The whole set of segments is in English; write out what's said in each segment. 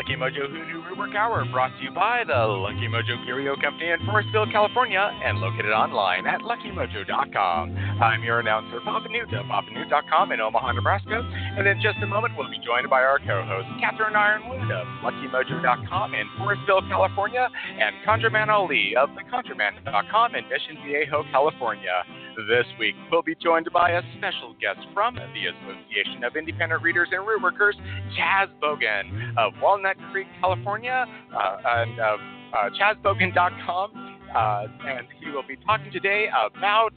Lucky Mojo Hoodoo Rootwork Hour, brought to you by the Lucky Mojo Curio Company in Forestville, California, and located online at luckymojo.com. I'm your announcer, Papa Newt of PapaNewt.com in Omaha, Nebraska, and in just a moment we'll be joined by our co-host, Catherine Yronwode of LuckyMojo.com in Forestville, California, and ConjureMan Ali of TheConjureMan.com in Mission Viejo, California. This week, we'll be joined by a special guest from the Association of Independent Readers and Rootworkers, Chas Bogan of Walnut Creek, California, uh, and uh, uh, ChasBogan.com. Uh, and he will be talking today about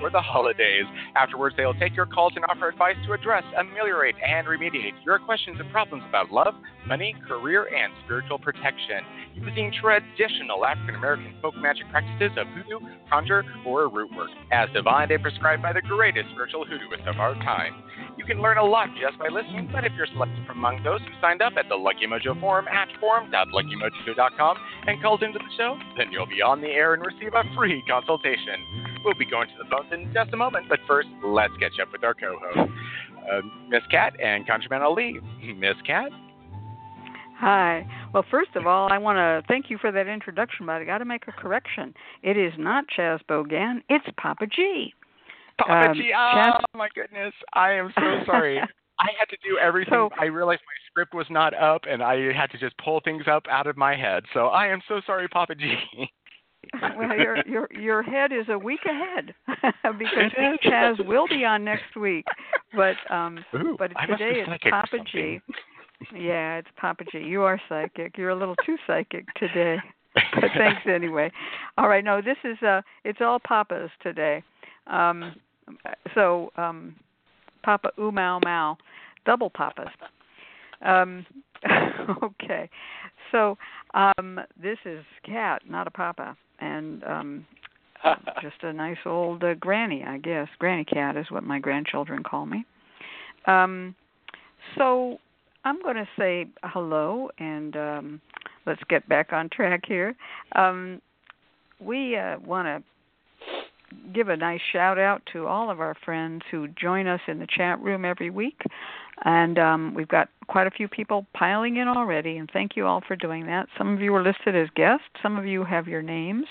For the holidays. Afterwards, they will take your calls and offer advice to address, ameliorate, and remediate your questions and problems about love, money, career, and spiritual protection using traditional African American folk magic practices of hoodoo, conjure, or root work, as divined and prescribed by the greatest spiritual hoodooists of our time. You can learn a lot just by listening, but if you're selected from among those who signed up at the Lucky Mojo Forum at forum.luckymojo.com and called into the show, then you'll be on the air and receive a free consultation. We'll be going to the phones in just a moment, but first, let's catch up with our co-host, uh, Miss Cat and ConjureMan Ali. Miss Cat. Hi. Well, first of all, I want to thank you for that introduction, but I got to make a correction. It is not Chas Bogan. It's Papa Gee. Papa um, Gee. Oh Chas... my goodness! I am so sorry. I had to do everything. So, I realized my script was not up, and I had to just pull things up out of my head. So I am so sorry, Papa Gee. well, your your your head is a week ahead because Chas will be on next week, but um, Ooh, but today it's Papa Gee. Yeah, it's Papa Gee. You are psychic. You're a little too psychic today. But thanks anyway. All right, no, this is uh it's all papas today. Um so um Papa Oo Mau Mau, double papas. Um okay. So um this is cat, not a papa and um just a nice old uh, granny, I guess. Granny cat is what my grandchildren call me. Um so I'm going to say hello and um, let's get back on track here. Um, we uh, want to give a nice shout out to all of our friends who join us in the chat room every week. And um, we've got quite a few people piling in already, and thank you all for doing that. Some of you are listed as guests, some of you have your names.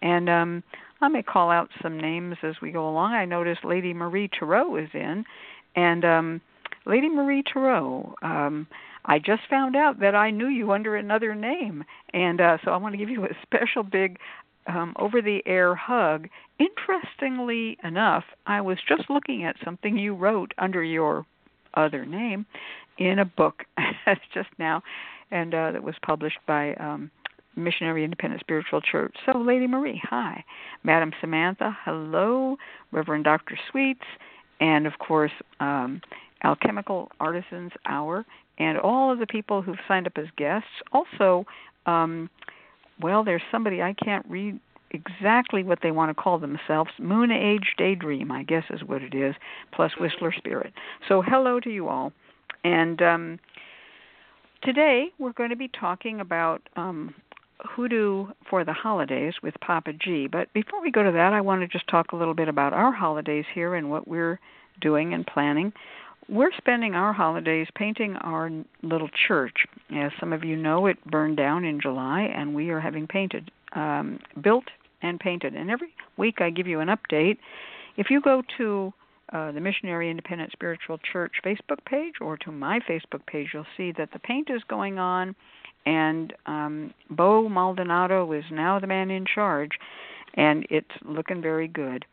And um, I may call out some names as we go along. I noticed Lady Marie Thoreau is in, and um, Lady Marie Thoreau. Um, I just found out that I knew you under another name, and uh, so I want to give you a special big um, over the air hug. Interestingly enough, I was just looking at something you wrote under your other name in a book just now, and uh, that was published by um, Missionary Independent Spiritual Church. So, Lady Marie, hi. Madam Samantha, hello. Reverend Dr. Sweets, and of course, um, Alchemical Artisans Hour, and all of the people who've signed up as guests. Also, um, well, there's somebody I can't read exactly what they want to call themselves. Moon Age Daydream, I guess is what it is, plus Whistler Spirit. So, hello to you all. And um, today we're going to be talking about um, hoodoo for the holidays with Papa Gee. But before we go to that, I want to just talk a little bit about our holidays here and what we're doing and planning. We're spending our holidays painting our little church. As some of you know, it burned down in July, and we are having painted, um, built and painted. And every week I give you an update. If you go to uh, the Missionary Independent Spiritual Church Facebook page or to my Facebook page, you'll see that the paint is going on, and um, Bo Maldonado is now the man in charge, and it's looking very good.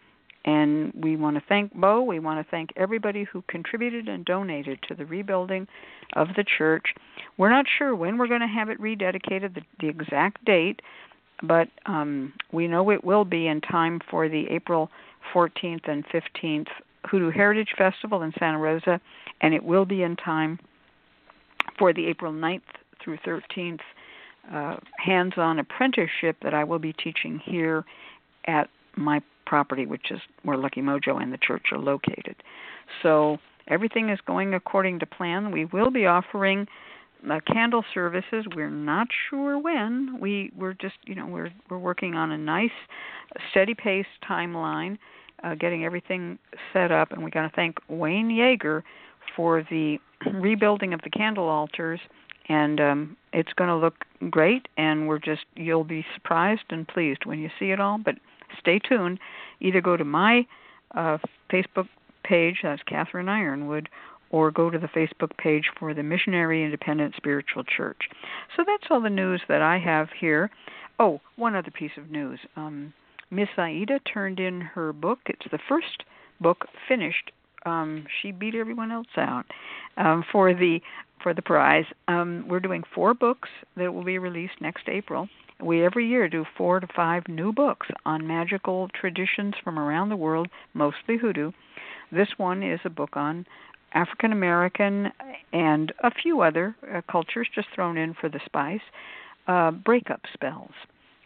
And we want to thank Bo. We want to thank everybody who contributed and donated to the rebuilding of the church. We're not sure when we're going to have it rededicated, the, the exact date, but um, we know it will be in time for the April 14th and 15th Hoodoo Heritage Festival in Santa Rosa, and it will be in time for the April 9th through 13th uh, hands on apprenticeship that I will be teaching here at my property, which is where Lucky Mojo and the church are located. So everything is going according to plan. We will be offering uh, candle services. We're not sure when. We we're just you know we're we're working on a nice, steady pace timeline, uh, getting everything set up, and we got to thank Wayne Yeager for the rebuilding of the candle altars. And um, it's going to look great, and we're just you'll be surprised and pleased when you see it all. But stay tuned. Either go to my uh, Facebook page, that's Catherine Yronwode, or go to the Facebook page for the Missionary Independent Spiritual Church. So that's all the news that I have here. Oh, one other piece of news. Um, Miss Aida turned in her book. It's the first book finished. Um, she beat everyone else out um, for the for the prize. Um, we're doing four books that will be released next April. We every year do four to five new books on magical traditions from around the world, mostly hoodoo. This one is a book on African American and a few other uh, cultures just thrown in for the spice. Uh, breakup spells.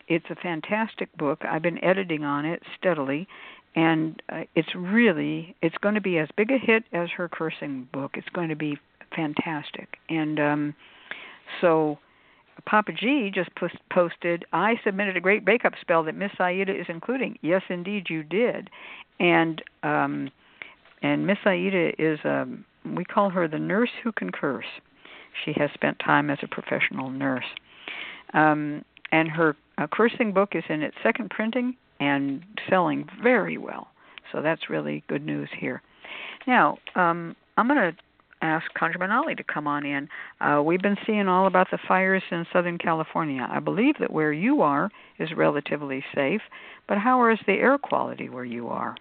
It's a fantastic book. I've been editing on it steadily, and uh, it's really it's going to be as big a hit as her cursing book. It's going to be fantastic, and um, so. Papa Gee just post- posted, I submitted a great breakup spell that Miss Aida is including. Yes, indeed, you did. And um, and Miss Aida is um, we call her the nurse who can curse. She has spent time as a professional nurse. Um, and her uh, cursing book is in its second printing and selling very well. So that's really good news here. Now, um, I'm going to ask ConjureMan Ali to come on in. Uh, we've been seeing all about the fires in Southern California. I believe that where you are is relatively safe, but how is the air quality where you are?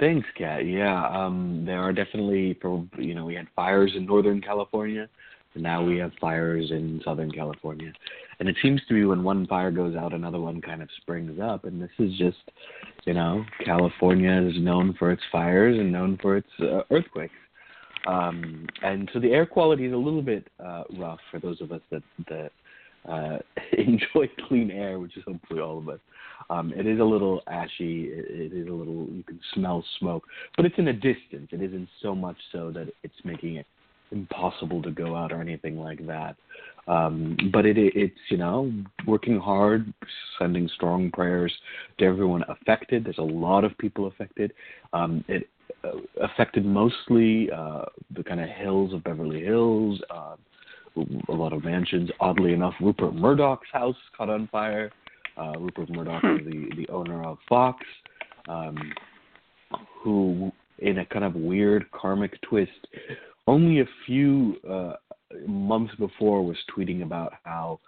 Thanks, Cat. Yeah, um, there are definitely, you know, we had fires in Northern California, and now we have fires in Southern California. And it seems to be when one fire goes out, another one kind of springs up. And this is just, you know, California is known for its fires and known for its uh, earthquakes. Um, and so the air quality is a little bit uh, rough for those of us that that uh, enjoy clean air, which is hopefully all of us. Um, it is a little ashy. It, it is a little. You can smell smoke, but it's in a distance. It isn't so much so that it's making it impossible to go out or anything like that. Um, but it, it's you know working hard, sending strong prayers to everyone affected. There's a lot of people affected. Um, it affected mostly uh, the kind of hills of Beverly Hills. Uh, a lot of mansions. Oddly enough, Rupert Murdoch's house caught on fire. Uh, Rupert Murdoch is the the owner of Fox, um, who, in a kind of weird karmic twist, only a few uh, months before was tweeting about how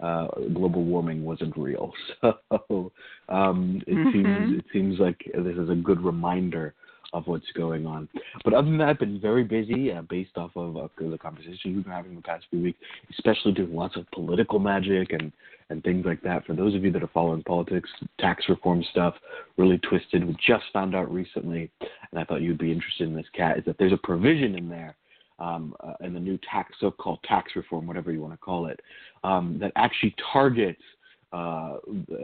uh, global warming wasn't real. So um, it mm-hmm. seems it seems like this is a good reminder of what's going on. But other than that, I've been very busy uh, based off of uh, the conversation we've been having the past few weeks, especially doing lots of political magic and, and things like that. For those of you that are following politics, tax reform stuff, really twisted. We just found out recently, and I thought you'd be interested in this, Cat, is that there's a provision in there um, uh, in the new tax, so-called tax reform, whatever you want to call it, um, that actually targets uh,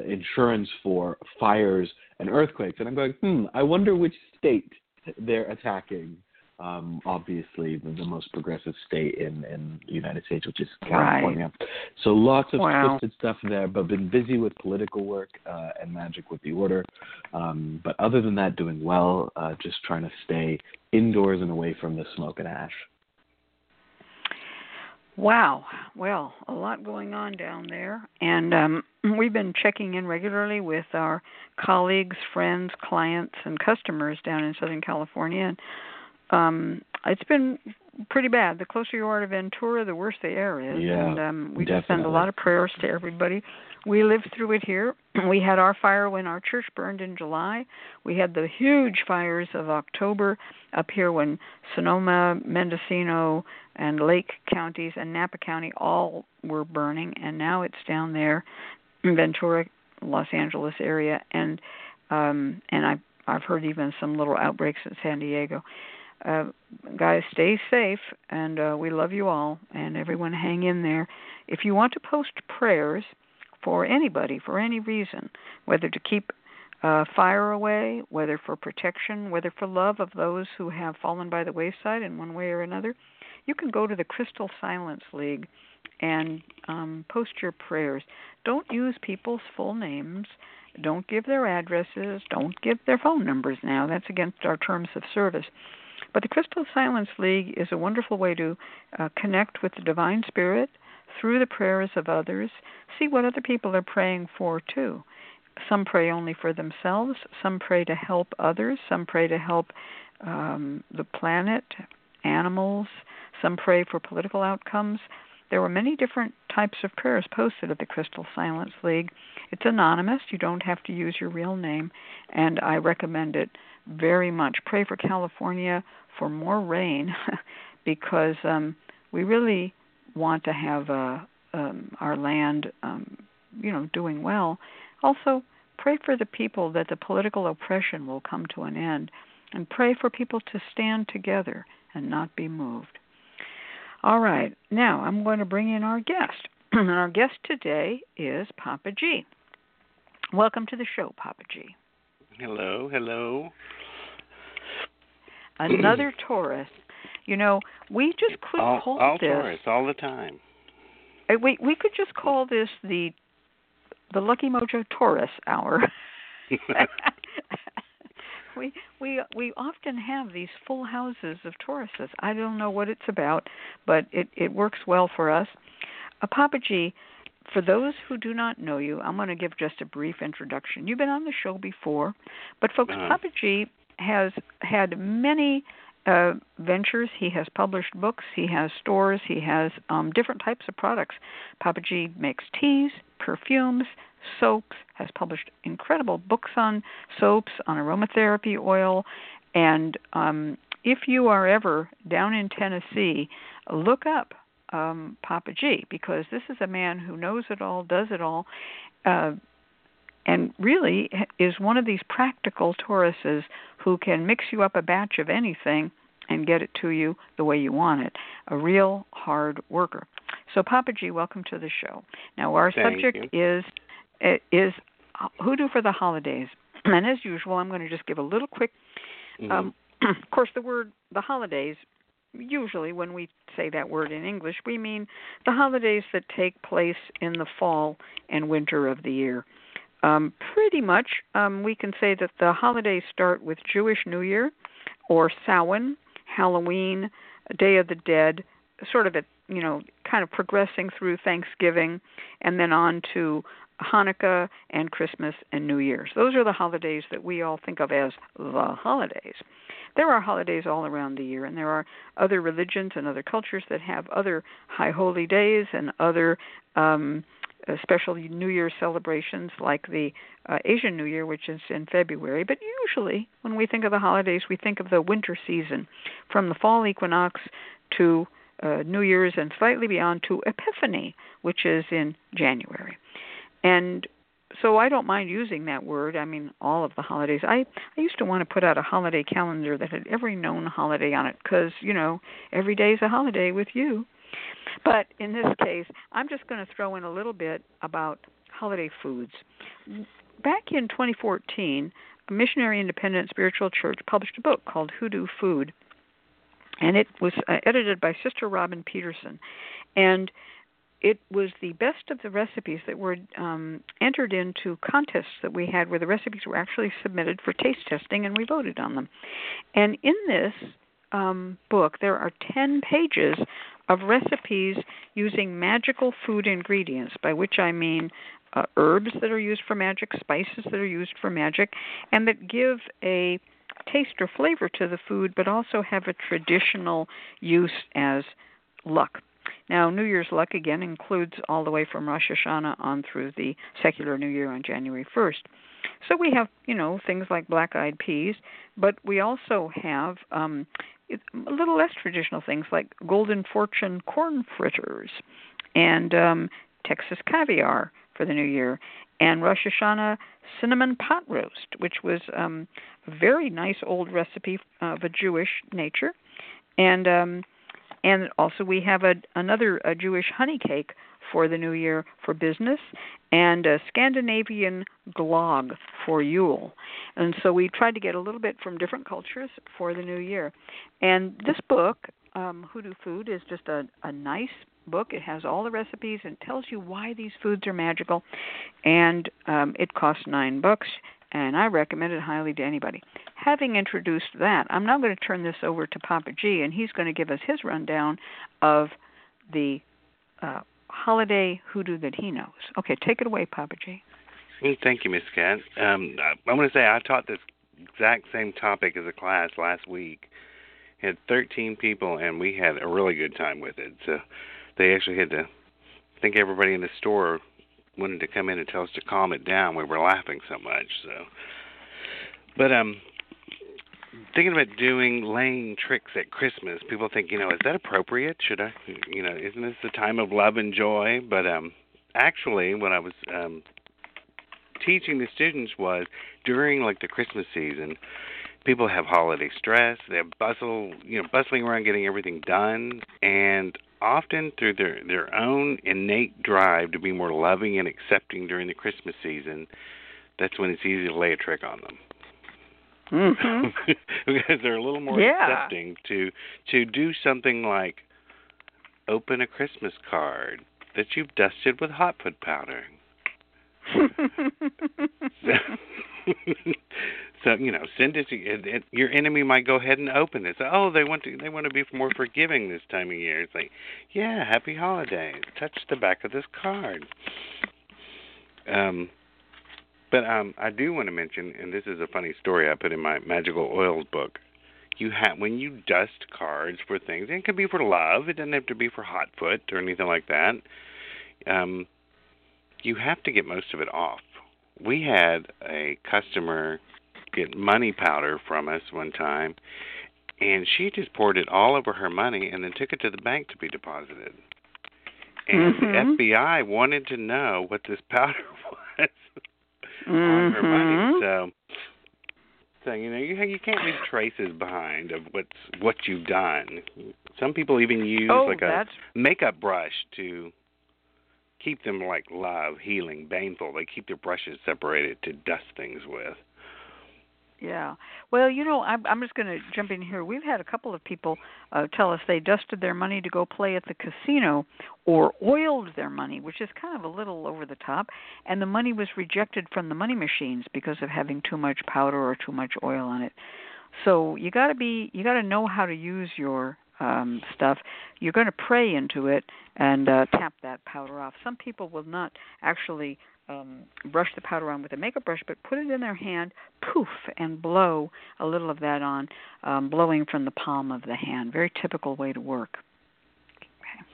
insurance for fires and earthquakes. And I'm going, hmm, I wonder which state they're attacking. Um, obviously, the, the, most progressive state in, in the United States, which is California. Right. So lots of wow. twisted stuff there, but been busy with political work uh, and magic with the order. Um, but other than that, doing well, uh, just trying to stay indoors and away from the smoke and ash. Wow. Well, a lot going on down there. And um, we've been checking in regularly with our colleagues, friends, clients, and customers down in Southern California. And um, it's been pretty bad. The closer you are to Ventura, the worse the air is. Yeah, and um, we definitely. just send a lot of prayers to everybody. We lived through it here. We had our fire when our church burned in July. We had the huge fires of October up here when Sonoma, Mendocino, and Lake counties and Napa County all were burning, and now it's down there in Ventura, Los Angeles area, and um, and I I've heard even some little outbreaks in San Diego. Uh, guys, stay safe, and uh, we love you all, and everyone hang in there. If you want to post prayers for anybody for any reason, whether to keep uh, fire away, whether for protection, whether for love of those who have fallen by the wayside in one way or another, you can go to the Crystal Silence League and um, post your prayers. Don't use people's full names. Don't give their addresses. Don't give their phone numbers now. That's against our terms of service. But the Crystal Silence League is a wonderful way to uh, connect with the Divine Spirit through the prayers of others. See what other people are praying for, too. Some pray only for themselves, some pray to help others, some pray to help um, the planet, animals, some pray for political outcomes. There were many different types of prayers posted at the Crystal Silence League. It's anonymous, you don't have to use your real name, and I recommend it very much. Pray for California for more rain because um, we really want to have uh, um, our land, um, you know, doing well. Also, pray for the people that the political oppression will come to an end, and pray for people to stand together and not be moved. All right, now I'm going to bring in our guest. and our guest today is Papa Gee. Welcome to the show, Papa Gee. Hello, hello. Another Taurus. You know, we just could all, call all this Taurus all the time. uh, we we could just call this the the Lucky Mojo Taurus hour. we we we often have these full houses of Tauruses. I don't know what it's about, but it it works well for us. Uh, Gee, for those who do not know you, I'm going to give just a brief introduction. You've been on the show before, but folks, Uh-huh. Papa Gee has had many uh, ventures. He has published books. He has stores. He has um, different types of products. Papa G makes teas, perfumes, soaps. Has published incredible books on soaps, on aromatherapy oil, and um, if you are ever down in Tennessee, look up um, Papa Gee because this is a man who knows it all, does it all. Uh, and really is one of these practical Tauruses who can mix you up a batch of anything and get it to you the way you want it. A real hard worker. So, Papa Gee, welcome to the show. Now, our Thank subject is is hoodoo for the holidays, and as usual, I'm going to just give a little quick. Mhm. Um, of course, the word the holidays. Usually, when we say that word in English, we mean the holidays that take place in the fall and winter of the year. Um, pretty much, um, we can say that the holidays start with Jewish New Year, or Samhain, Halloween, Day of the Dead, sort of at you know, kind of progressing through Thanksgiving, and then on to Hanukkah and Christmas and New Year's. Those are the holidays that we all think of as the holidays. There are holidays all around the year, and there are other religions and other cultures that have other high holy days and other um, uh, special New Year celebrations, like the uh, Asian New Year, which is in February. But usually, when we think of the holidays, we think of the winter season, from the fall equinox to uh, New Year's and slightly beyond to Epiphany, which is in January. And so I don't mind using that word. I mean, all of the holidays. I I used to want to put out a holiday calendar that had every known holiday on it because you know every day is a holiday with you. But in this case, I'm just going to throw in a little bit about holiday foods. Back in 2014, a missionary independent spiritual church published a book called Hoodoo Food, and it was uh, edited by Sister Robin Peterson, and it was the best of the recipes that were um, entered into contests that we had where the recipes were actually submitted for taste testing and we voted on them. And in this um, book, there are 10 pages of recipes using magical food ingredients, by which I mean uh, herbs that are used for magic, spices that are used for magic, and that give a taste or flavor to the food, but also have a traditional use as luck. Now, New Year's luck again includes all the way from Rosh Hashanah on through the secular New Year on January 1st. So we have, you know, things like black eyed peas, but we also have um, a little less traditional things like Golden Fortune corn fritters and um, Texas caviar for the New Year, and Rosh Hashanah cinnamon pot roast, which was um, a very nice old recipe of a Jewish nature, and um, and also we have a another a Jewish honey cake for the new year for business and a Scandinavian glog for Yule. And so we tried to get a little bit from different cultures for the new year. And this book, um, Hoodoo Food, is just a, a nice book. It has all the recipes and tells you why these foods are magical. And um, it costs nine bucks and I recommend it highly to anybody. Having introduced that, I'm now going to turn this over to Papa Gee, and he's going to give us his rundown of the uh, holiday hoodoo that he knows. Okay, take it away, Papa Gee. Thank you, Miss Cat. Um, I, I want to say I taught this exact same topic as a class last week. Had 13 people, and we had a really good time with it. So they actually had to. I think everybody in the store wanted to come in and tell us to calm it down. We were laughing so much. So, but um, thinking about doing laying tricks at Christmas. People think, you know, is that appropriate? Should I, you know, isn't this the time of love and joy? But um, actually, what I was um teaching the students was during like the Christmas season. People have holiday stress. They have bustle, you know, bustling around getting everything done, and often through their their own innate drive to be more loving and accepting during the Christmas season, that's when it's easy to lay a trick on them. Mm-hmm. because they're a little more yeah. accepting to to do something like open a Christmas card that you've dusted with hot foot powder. So you know, send it to your enemy might go ahead and open it. So, oh, they want to they want to be more forgiving this time of year. It's like, yeah, happy holidays. Touch the back of this card. Um, but um, I do want to mention, and this is a funny story I put in my magical oils book. You have when you dust cards for things, and it can be for love. It doesn't have to be for hot foot or anything like that. Um, you have to get most of it off. We had a customer get money powder from us one time, and she just poured it all over her money and then took it to the bank to be deposited. And mm-hmm. the FBI wanted to know what this powder was on her money. Mhm. So, so you know you you can't leave traces behind of what's what you've done. Some people even use oh, like a makeup brush to keep them like love, healing, baneful. They keep their brushes separated to dust things with. Yeah. Well, you know, I'm I'm just going to jump in here. We've had a couple of people uh tell us they dusted their money to go play at the casino or oiled their money, which is kind of a little over the top, and the money was rejected from the money machines because of having too much powder or too much oil on it. So, you got to be you got to know how to use your um stuff. You're going to pray into it and uh tap that powder off. Some people will not actually um, brush the powder on with a makeup brush, but put it in their hand, poof, and blow a little of that on, um, blowing from the palm of the hand. Very typical way to work.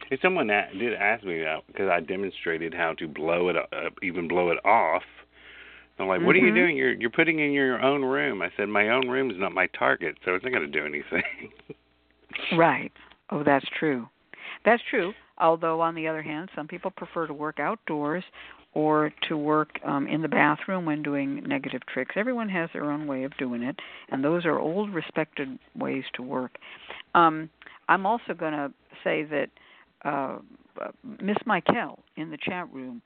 Hey, someone did ask me that because I demonstrated how to blow it, uh, even blow it off. I'm like, "What are you Mhm. doing? You're you're putting in your own room." I said, "My own room is not my target, so it's not going to do anything." Right. Oh, that's true. That's true. Although, on the other hand, some people prefer to work outdoors or to work um, in the bathroom when doing negative tricks. Everyone has their own way of doing it, and those are old, respected ways to work. Um, I'm also going to say that uh, Miss Michael in the chat room,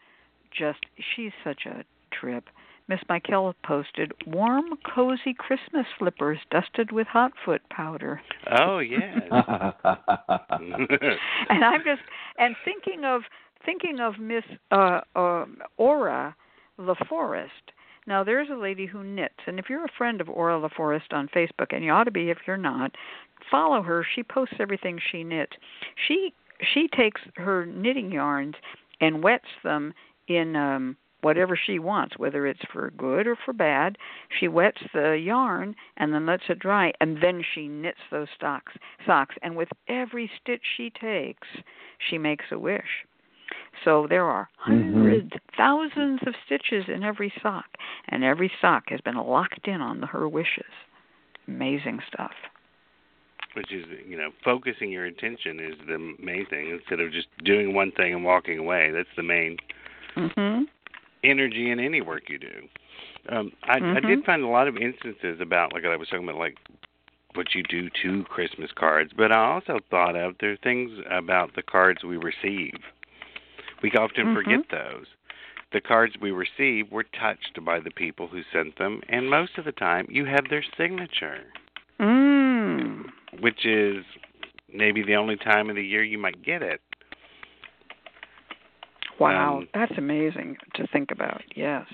just she's such a trip. Miss Michael posted warm, cozy Christmas slippers dusted with hot foot powder. oh yes. and I'm just and thinking of thinking of Miss uh, uh, Aura LaForest. Now there's a lady who knits, and if you're a friend of Aura LaForest on Facebook, and you ought to be if you're not, follow her. She posts everything she knits. She she takes her knitting yarns and wets them in um whatever she wants, whether it's for good or for bad. She wets the yarn and then lets it dry, and then she knits those socks. Socks, and with every stitch she takes, she makes a wish. So there are 100s thousands of stitches in every sock, and every sock has been locked in on her wishes. Amazing stuff. Which is, you know, focusing your attention is the main thing instead of just doing one thing and walking away. That's the main Mhm. Energy in any work you do. Um, I, I Mhm. did find a lot of instances about, like I was talking about, like what you do to Christmas cards, but I also thought of there are things about the cards we receive. We often Mhm. forget those. The cards we receive were touched by the people who sent them, and most of the time you have their signature, Mm. which is maybe the only time of the year you might get it. Wow, Um, that's amazing to think about. Yes.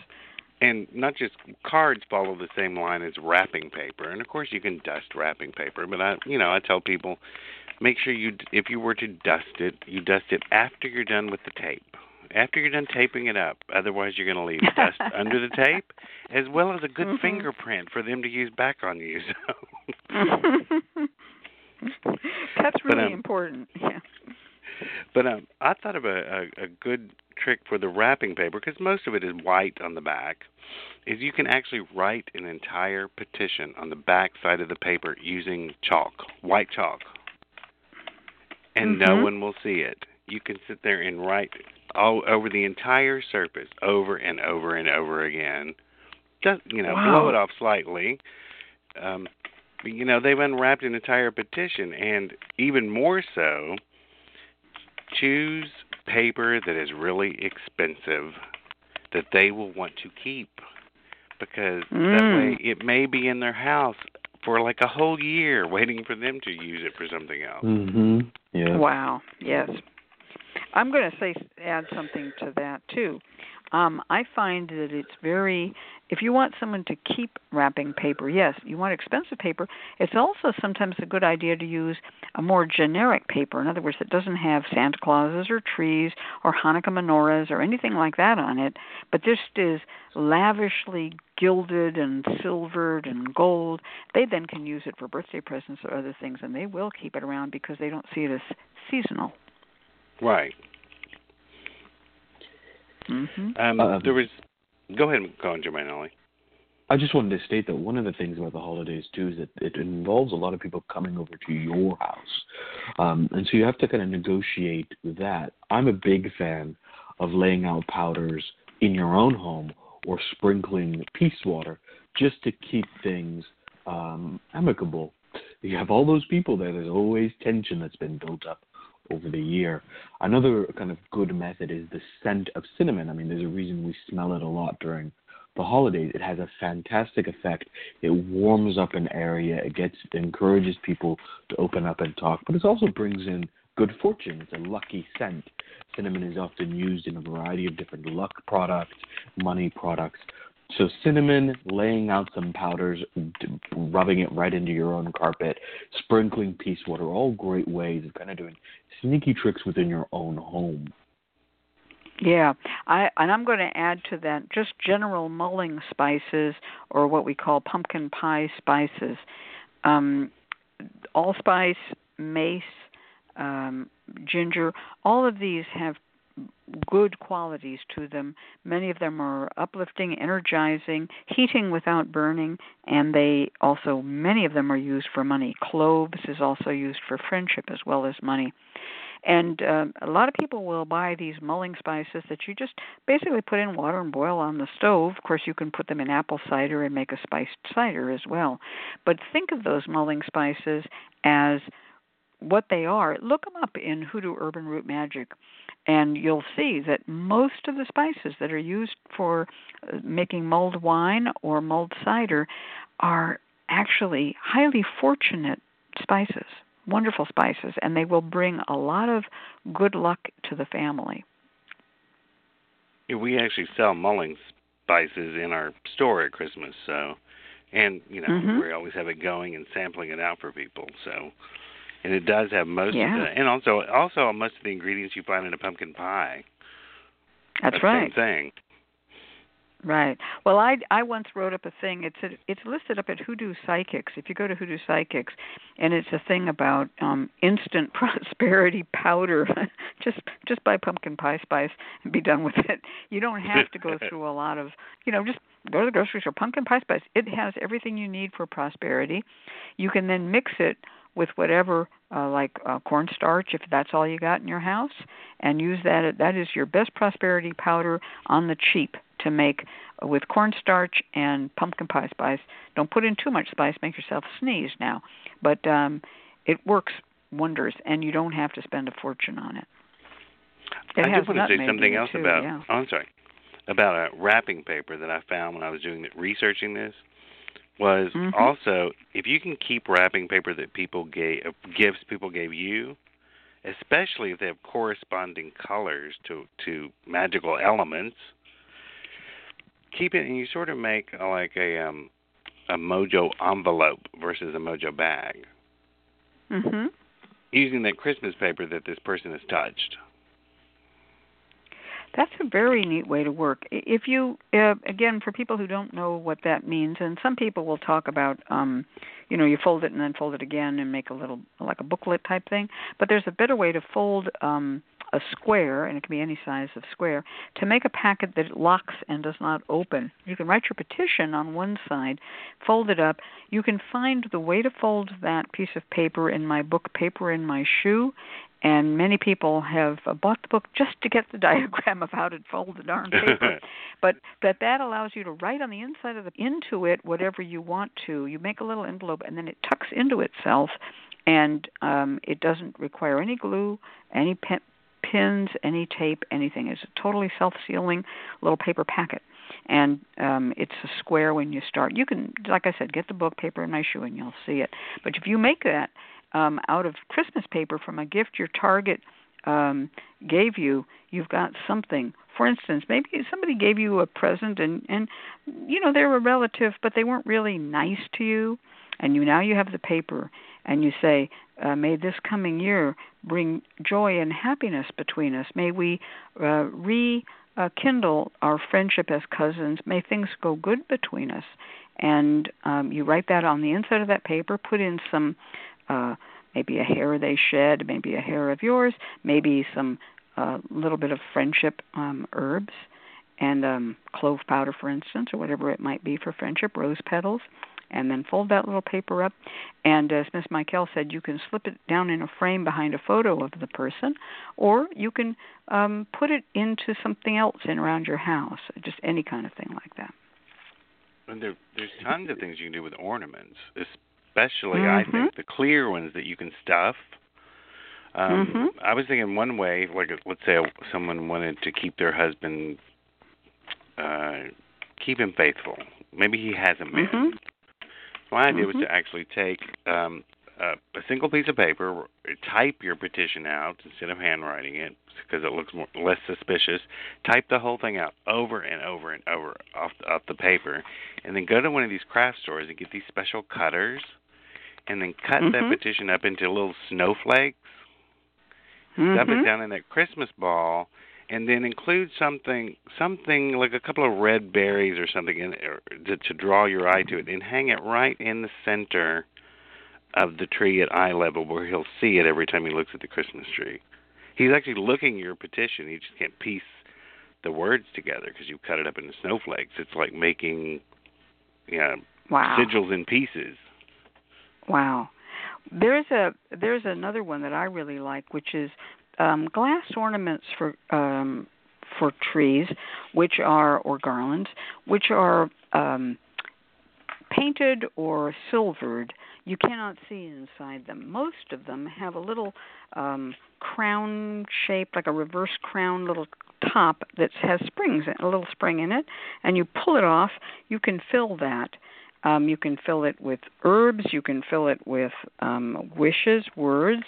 and not just cards follow the same line as wrapping paper and of course you can dust wrapping paper but i you know i tell people make sure you if you were to dust it you dust it after you're done with the tape after you're done taping it up otherwise you're going to leave dust under the tape as well as a good Mhm. fingerprint for them to use back on you so that's But, really um, important. Yeah. But um, I thought of a, a, a good trick for the wrapping paper because most of it is white on the back. Is you can actually write an entire petition on the back side of the paper using chalk, white chalk, and no Mhm. one will see it. You can sit there and write all over the entire surface, over and over and over again. Just you know, Wow. blow it off slightly. Um, you know, they've unwrapped an entire petition, and even more so, choose paper that is really expensive that they will want to keep because that Mm. way it may be in their house for like a whole year waiting for them to use it for something else. Mhm. Yeah. Wow. Yes. I'm going to say add something to that too. Um, I find that it's very if you want someone to keep wrapping paper, yes, you want expensive paper. It's also sometimes a good idea to use a more generic paper. In other words, that doesn't have Santa Clauses or trees or Hanukkah menorahs or anything like that on it, but just is lavishly gilded and silvered and gold. They then can use it for birthday presents or other things, and they will keep it around because they don't see it as seasonal. Right. Hmm Um, Um, there was. Go ahead, go on, ConjureMan Ali. I just wanted to state that one of the things about the holidays too is that it involves a lot of people coming over to your house, um, and so you have to kind of negotiate that. I'm a big fan of laying out powders in your own home or sprinkling peace water just to keep things um, amicable. You have all those people there. There's always tension that's been built up over the year. Another kind of good method is the scent of cinnamon. I mean, there's a reason we smell it a lot during the holidays. It has a fantastic effect. It warms up an area. It gets it encourages people to open up and talk, but it also brings in good fortune. It's a lucky scent. Cinnamon is often used in a variety of different luck products, money products. So cinnamon, laying out some powders, rubbing it right into your own carpet, sprinkling peace water, all great ways of kind of doing sneaky tricks within your own home. Yeah, I and I'm going to add to that just general mulling spices or what we call pumpkin pie spices. Um, allspice, mace, um, ginger, all of these have good qualities to them. Many of them are uplifting, energizing, heating without burning, and they also many of them are used for money. Cloves is also used for friendship as well as money. And uh, a lot of people will buy these mulling spices that you just basically put in water and boil on the stove. Of course, you can put them in apple cider and make a spiced cider as well. But think of those mulling spices as what they are. Look them up in Hoodoo Herb and Root Magic, and you'll see that most of the spices that are used for uh, making mulled wine or mulled cider are actually highly fortunate spices wonderful spices, and they will bring a lot of good luck to the family. Yeah, we actually sell mulling spices in our store at Christmas, so and you know Mhm. we always have it going and sampling it out for people. So, and it does have most Yeah. of the and also also most of the ingredients you find in a pumpkin pie. That's the right. Same thing. Right. Well, I I once wrote up a thing. It's a, it's listed up at Hoodoo Psychics. If you go to Hoodoo Psychics, and it's a thing about um instant prosperity powder. just just buy pumpkin pie spice and be done with it. You don't have to go through a lot of you know just go to the grocery store. Pumpkin pie spice. It has everything you need for prosperity. You can then mix it with whatever uh, like uh, cornstarch if that's all you got in your house and use that that is your best prosperity powder on the cheap to make with cornstarch and pumpkin pie spice don't put in too much spice make yourself sneeze now but um it works wonders and you don't have to spend a fortune on it It I just want to say something else too, about. yeah. Oh, I'm sorry. About a wrapping paper that I found when I was doing the, researching this was Mhm. also if you can keep wrapping paper that people gave uh, gifts people gave you, especially if they have corresponding colors to to magical elements, keep it and you sort of make uh, like a um a mojo envelope versus a mojo bag Mhm. using that Christmas paper that this person has touched. That's a very neat way to work. If you, uh, again, for people who don't know what that means, and some people will talk about, um, you know, you fold it and then fold it again and make a little, like a booklet type thing. But there's a better way to fold um, a square, and it can be any size of square, to make a packet that locks and does not open. You can write your petition on one side, fold it up. You can find the way to fold that piece of paper in my book, Paper in My Shoe, and many people have uh, bought the book just to get the diagram of how to fold the darn paper. but but that allows you to write on the inside of the into it whatever you want to. You make a little envelope and then it tucks into itself, and um, it doesn't require any glue, any pen, pins, any tape, anything. It's a totally self-sealing little paper packet. And um, it's a square when you start. You can, like I said, get the book paper in my shoe and you'll see it. But if you make that um, out of Christmas paper from a gift your Target um, gave you, you've got something. For instance, maybe somebody gave you a present and and you know they're a relative, but they weren't really nice to you, and you now you have the paper and you say, uh, "May this coming year bring joy and happiness between us. May we uh, re." Uh, our friendship as cousins. May things go good between us. And um, you write that on the inside of that paper. Put in some uh, maybe a hair they shed, maybe a hair of yours, maybe some uh, little bit of friendship um, herbs and um, clove powder, for instance, or whatever it might be for friendship, rose petals, and then fold that little paper up. And as Miss Michael said, you can slip it down in a frame behind a photo of the person, or you can um, put it into something else in around your house, just any kind of thing like that. And there, there's tons of things you can do with ornaments, especially Mhm. I think the clear ones that you can stuff. Um, Mhm. I was thinking one way, like let's say someone wanted to keep their husband, uh, keep him faithful. Maybe he hasn't been. Mhm. My idea was Mhm. to actually take um, a, a single piece of paper, type your petition out instead of handwriting it because it looks more, less suspicious. Type the whole thing out over and over and over off the, off the paper, and then go to one of these craft stores and get these special cutters, and then cut that Mhm. petition up into little snowflakes. Stuff Mhm. it down in that Christmas ball, and then include something something like a couple of red berries or something in or to, to draw your eye to it and hang it right in the center of the tree at eye level where he'll see it every time he looks at the Christmas tree. He's actually looking at your petition. He just can't piece the words together because you cut it up into snowflakes. It's like making you know, Wow. sigils in pieces. Wow. There's a there's another one that I really like, which is um, glass ornaments for um, for trees, which are or garlands, which are um, painted or silvered. You cannot see inside them. Most of them have a little um, crown shaped, like a reverse crown, little top that has springs, a little spring in it, and you pull it off. You can fill that. Um, you can fill it with herbs. You can fill it with um, wishes, words,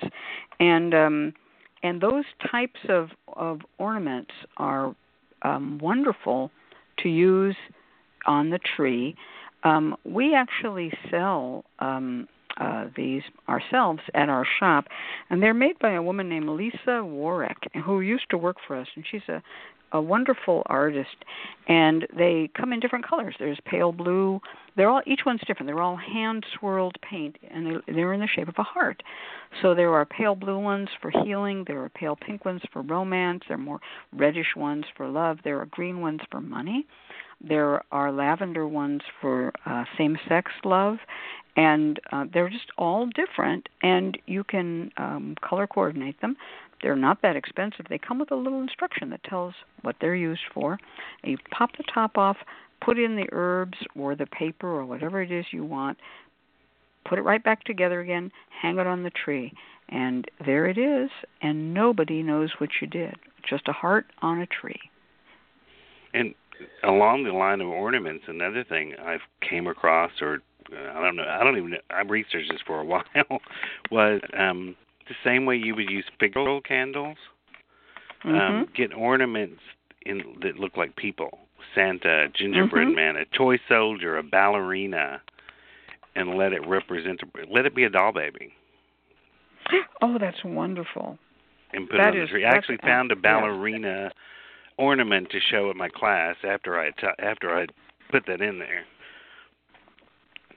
and um, and those types of of ornaments are um, wonderful to use on the tree. Um, we actually sell um, uh, these ourselves at our shop, and they're made by a woman named Lisa Warwick, who used to work for us, and she's a a wonderful artist and they come in different colors. There's pale blue. They're all each one's different. They're all hand swirled paint and they, they're in the shape of a heart. So there are pale blue ones for healing. There are pale pink ones for romance. There are more reddish ones for love. There are green ones for money. There are lavender ones for uh, same sex love. And uh, they're just all different and you can um, color coordinate them they're not that expensive. They come with a little instruction that tells what they're used for. You pop the top off, put in the herbs or the paper or whatever it is you want, put it right back together again, hang it on the tree, and there it is, and nobody knows what you did. just a heart on a tree. And along the line of ornaments, another thing I've came across, or uh, I don't know, I don't even I've researched this for a while, was um, the same way you would use figure candles. Mm-hmm. Um, get ornaments in that look like people. Santa, gingerbread Mhm. man, a toy soldier, a ballerina, and let it represent. Let it be a doll baby, Oh, that's wonderful. and put That it on the tree. I actually found a ballerina ornament to show at my class after I after I put that in there.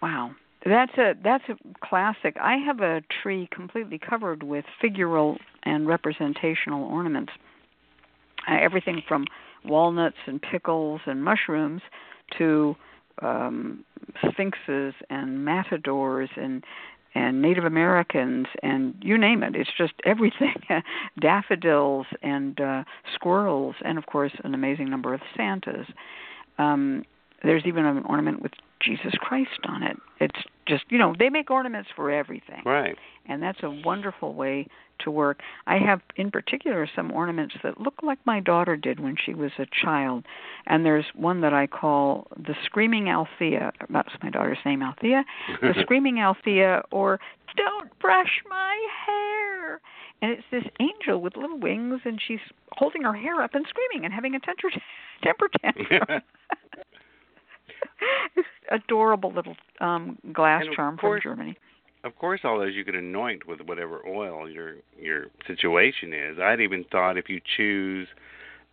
Wow. That's a that's a classic. I have a tree completely covered with figural and representational ornaments. Uh, everything from walnuts and pickles and mushrooms to um sphinxes and matadors and and Native Americans and you name it. It's just everything. Daffodils and uh squirrels and of course an amazing number of Santas. Um there's even an ornament with Jesus Christ on it. It's just, you know, they make ornaments for everything. Right. And that's a wonderful way to work. I have in particular some ornaments that look like my daughter did when she was a child. And there's one that I call the Screaming Althea. That's my daughter's name, Althea. The Screaming Althea or Don't Brush My Hair. And it's this angel with little wings and she's holding her hair up and screaming and having a temper temper tantrum. adorable little um glass charm course- from Germany. Of course, all those you could anoint with whatever oil your your situation is. I'd even thought if you choose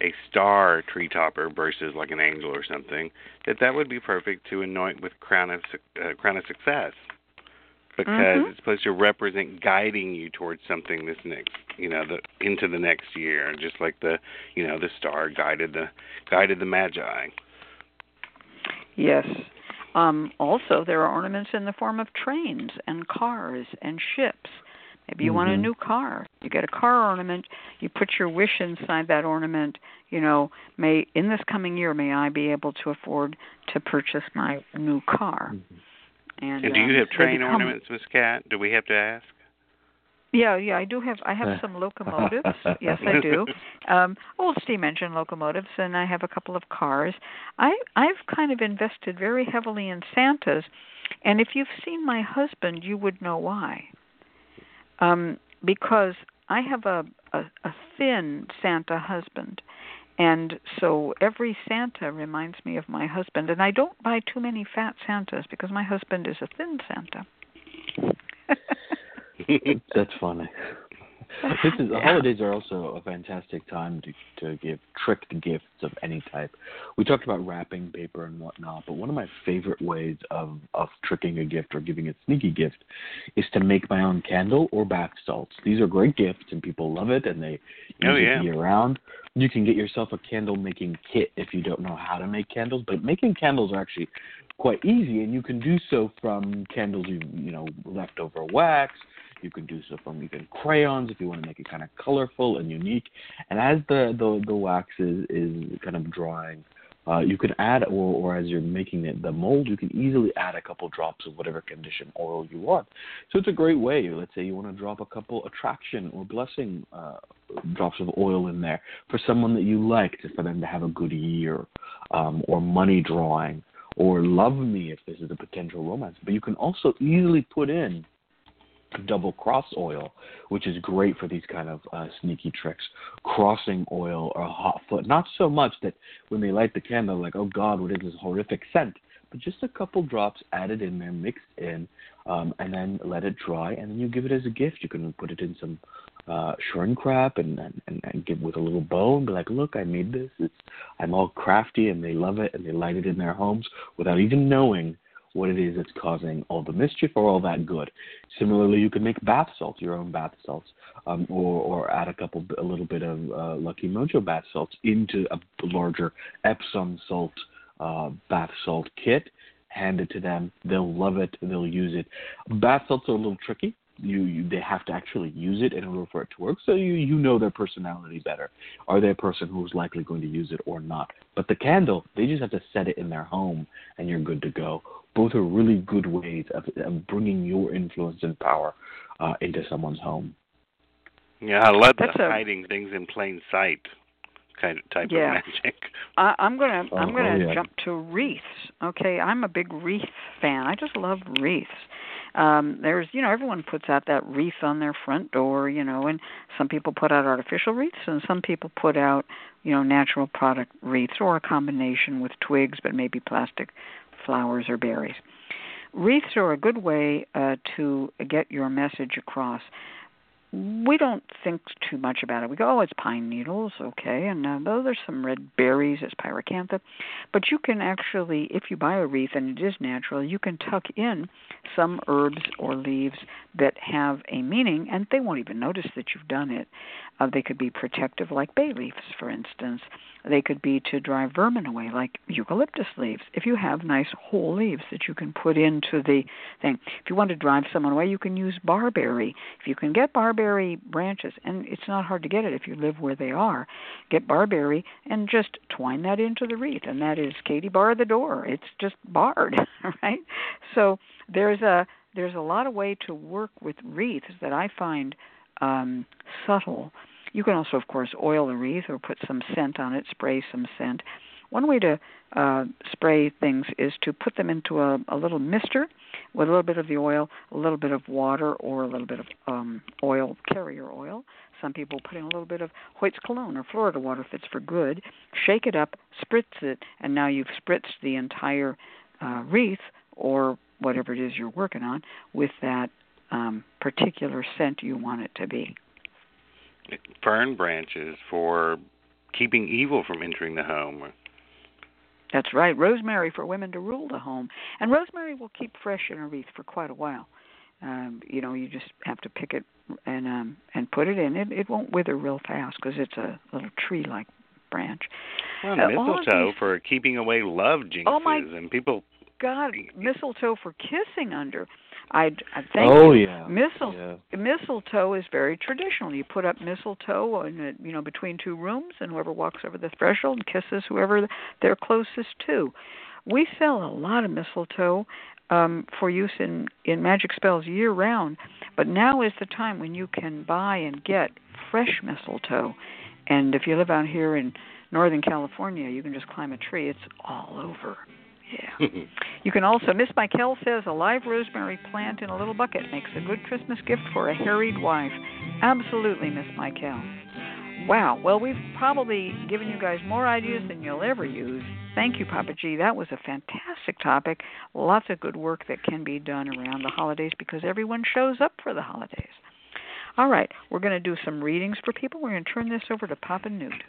a star tree topper versus like an angel or something, that that would be perfect to anoint with crown of uh, crown of success, because Mhm. it's supposed to represent guiding you towards something this next, you know, the into the next year, just like the, you know, the star guided the guided the magi. Yes. Um, also, there are ornaments in the form of trains and cars and ships. Maybe you want a Mhm. new car. You get a car ornament. You put your wish inside that ornament. You know, may in this coming year, may I be able to afford to purchase my new car. And, And do you um, have train become- ornaments, Miss Cat? Do we have to ask? Yeah, yeah, I do have. I have some locomotives. yes, I do. Um, old steam engine locomotives, and I have a couple of cars. I I've kind of invested very heavily in Santas, and if you've seen my husband, you would know why. Um, because I have a, a a thin Santa husband, and so every Santa reminds me of my husband, and I don't buy too many fat Santas because my husband is a thin Santa. That's funny. This is the Yeah. holidays are also a fantastic time to to give tricked gifts of any type. We talked about wrapping paper and whatnot, but one of my favorite ways of of tricking a gift or giving a sneaky gift is to make my own candle or bath salts. These are great gifts and people love it and they use Oh, it year round. You can get yourself a candle making kit if you don't know how to make candles, but making candles are actually quite easy and you can do so from candles you you know leftover wax you can do so from even crayons if you want to make it kind of colorful and unique. And as the the, the wax is, is kind of drying, uh, you can add, or, or as you're making it, the mold, you can easily add a couple drops of whatever condition oil you want. So it's a great way. Let's say you want to drop a couple attraction or blessing uh, drops of oil in there for someone that you like, to, for them to have a good year, um, or money drawing, or love me if this is a potential romance. But you can also easily put in double cross oil, which is great for these kind of uh, sneaky tricks. Crossing oil or hot foot, not so much that when they light the candle, like, oh God, what is this horrific scent? But just a couple drops added in there, mixed in, um, and then let it dry, and then you give it as a gift. You can put it in some uh, shrink and, and, and, and give with a little bow and be like, look, I made this. It's I'm all crafty, and they love it, and they light it in their homes without even knowing what it is that's causing all the mischief or all that good. Similarly, you can make bath salts, your own bath salts, um, or or add a couple, a little bit of uh, Lucky Mojo bath salts into a larger Epsom salt uh, bath salt kit. Hand it to them; they'll love it. They'll use it. Bath salts are a little tricky. You, you they have to actually use it in order for it to work. So you you know their personality better. Are they a person who's likely going to use it or not? But the candle, they just have to set it in their home, and you're good to go both are really good ways of, of bringing your influence and power uh, into someone's home. Yeah, I love That's the a- hiding things in plain sight kind of type Yeah. of magic. I, I'm gonna I'm Oh, gonna yeah. jump to wreaths. Okay, I'm a big wreath fan. I just love wreaths. Um, there's you know everyone puts out that wreath on their front door, you know, and some people put out artificial wreaths and some people put out you know natural product wreaths or a combination with twigs but maybe plastic flowers or berries. Wreaths are a good way uh, to get your message across we don't think too much about it. We go, oh, it's pine needles, okay, and uh, though there's some red berries, it's pyracantha. But you can actually, if you buy a wreath and it is natural, you can tuck in some herbs or leaves that have a meaning, and they won't even notice that you've done it. Uh, they could be protective, like bay leaves, for instance. They could be to drive vermin away, like eucalyptus leaves. If you have nice whole leaves that you can put into the thing, if you want to drive someone away, you can use barberry. If you can get barberry branches, and it's not hard to get it if you live where they are, get barberry and just twine that into the wreath, and that is Katie bar the door. It's just barred, right? So there's a there's a lot of way to work with wreaths that I find um, subtle. You can also, of course, oil a wreath or put some scent on it, spray some scent. One way to uh, spray things is to put them into a, a little mister with a little bit of the oil, a little bit of water, or a little bit of um, oil, carrier oil. Some people put in a little bit of Hoyt's cologne or Florida water if it's for good. Shake it up, spritz it, and now you've spritzed the entire uh, wreath or whatever it is you're working on with that um, particular scent you want it to be. Fern branches for keeping evil from entering the home. That's right. Rosemary for women to rule the home, and rosemary will keep fresh in a wreath for quite a while. Um, you know, you just have to pick it and um, and put it in. It it won't wither real fast because it's a little tree-like branch. Well, Uh, mistletoe these- for keeping away love jinxes, Oh, my- and people. God, mistletoe for kissing under. I I think oh yeah. Mistle- Yeah. mistletoe is very traditional. You put up mistletoe, in a, you know, between two rooms, and whoever walks over the threshold kisses whoever they're closest to. We sell a lot of mistletoe um, for use in in magic spells year round, but now is the time when you can buy and get fresh mistletoe. And if you live out here in Northern California, you can just climb a tree. It's all over. Yeah. You can also, Miss Michael says, a live rosemary plant in a little bucket makes a good Christmas gift for a harried wife. Absolutely, Miss Michael. Wow. Well, we've probably given you guys more ideas than you'll ever use. Thank you, Papa Gee. That was a fantastic topic. Lots of good work that can be done around the holidays because everyone shows up for the holidays. All right, we're going to do some readings for people. We're going to turn this over to Papa Newt.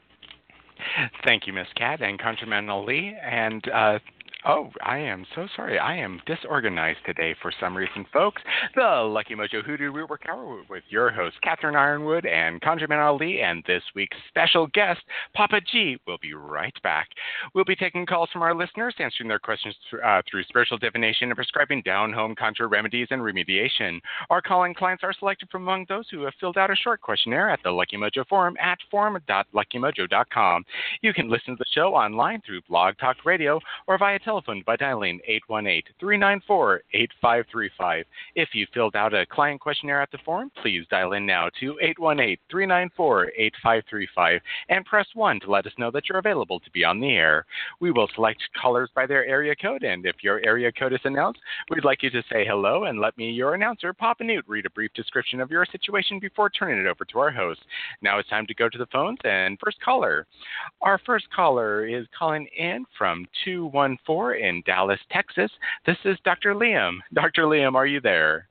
Thank you, Miss Cat and ConjureMan Ali. And uh, oh, I am so sorry. I am disorganized today for some reason, folks. The Lucky Mojo Hoodoo Rootwork Hour with your host, Catherine Yronwode and ConjureMan Ali, and this week's special guest, Papa Gee. will be right back. We'll be taking calls from our listeners, answering their questions th- uh, through spiritual divination and prescribing down home conjure remedies and remediation. Our calling clients are selected from among those who have filled out a short questionnaire at the Lucky Mojo Forum at forum.luckymojo.com. You can listen to the show online through Blog Talk Radio or via telephone by dialing 818-394-8535. If you filled out a client questionnaire at the forum, please dial in now to 818-394-8535 and press 1 to let us know that you're available to be on the air. We will select callers by their area code, and if your area code is announced, we'd like you to say hello and let me, your announcer, Papa Newt, read a brief description of your situation before turning it over to our host. Now it's time to go to the phones, and first caller. Our first caller is calling in from 214 in Dallas, Texas. This is Dr. Liam. Dr. Liam, are you there?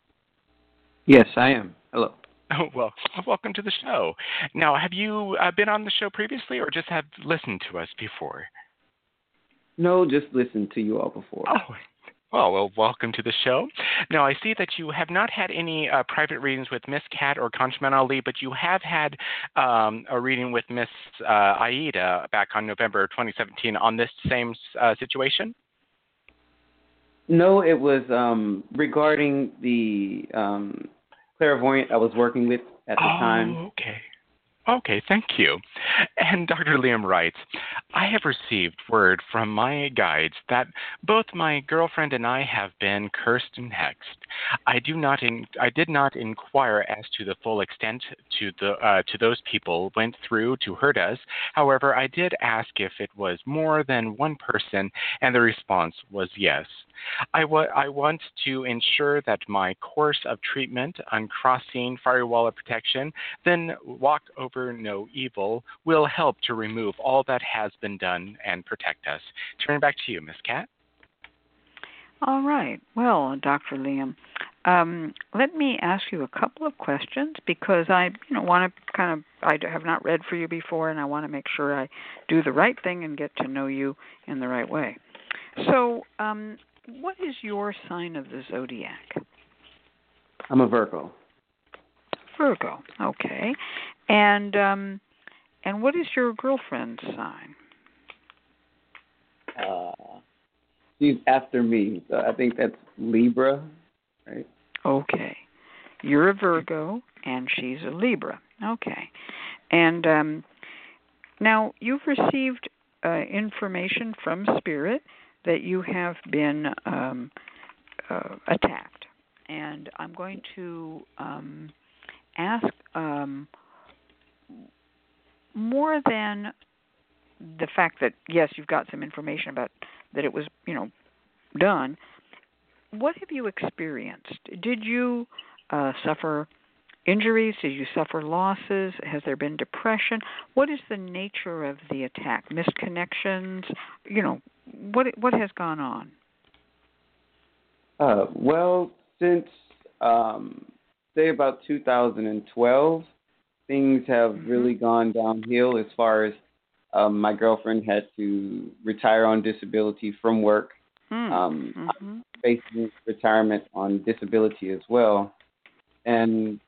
Yes, I am. Hello. Oh, well, welcome to the show. Now, have you uh, been on the show previously or just have listened to us before? No, just listened to you all before. Oh, well, well, welcome to the show. Now, I see that you have not had any uh, private readings with Miss Cat or ConjureMan Ali, but you have had um, a reading with Miss uh, Aida back on November 2017 on this same uh, situation. No, it was um, regarding the um, clairvoyant I was working with at the oh, time. okay. Okay, thank you. And Dr. Liam writes I have received word from my guides that both my girlfriend and I have been cursed and hexed. I do not in, I did not inquire as to the full extent to the uh, to those people went through to hurt us. However, I did ask if it was more than one person, and the response was yes. I want to ensure that my course of treatment, uncrossing firewall of protection, then walk over no evil, will help to remove all that has been done and protect us. Turn back to you, Miss Cat. All right. Well, Dr. Liam, um, let me ask you a couple of questions because I, you know, want to kind of I have not read for you before, and I want to make sure I do the right thing and get to know you in the right way. So, um, what is your sign of the zodiac? I'm a Virgo. Virgo. Okay. And um, and what is your girlfriend's sign? Uh, she's after me, so I think that's Libra, right? Okay. You're a Virgo and she's a Libra. Okay. And um, now you've received uh, information from Spirit that you have been um, uh, attacked. And I'm going to um, ask um, more than the fact that yes, you've got some information about that it was you know done. What have you experienced? Did you uh, suffer injuries? Did you suffer losses? Has there been depression? What is the nature of the attack? Misconnections? You know, what what has gone on? Uh, well, since um, say about 2012, things have mm-hmm. really gone downhill as far as um, my girlfriend had to retire on disability from work, hmm. um, mm-hmm. facing retirement on disability as well, and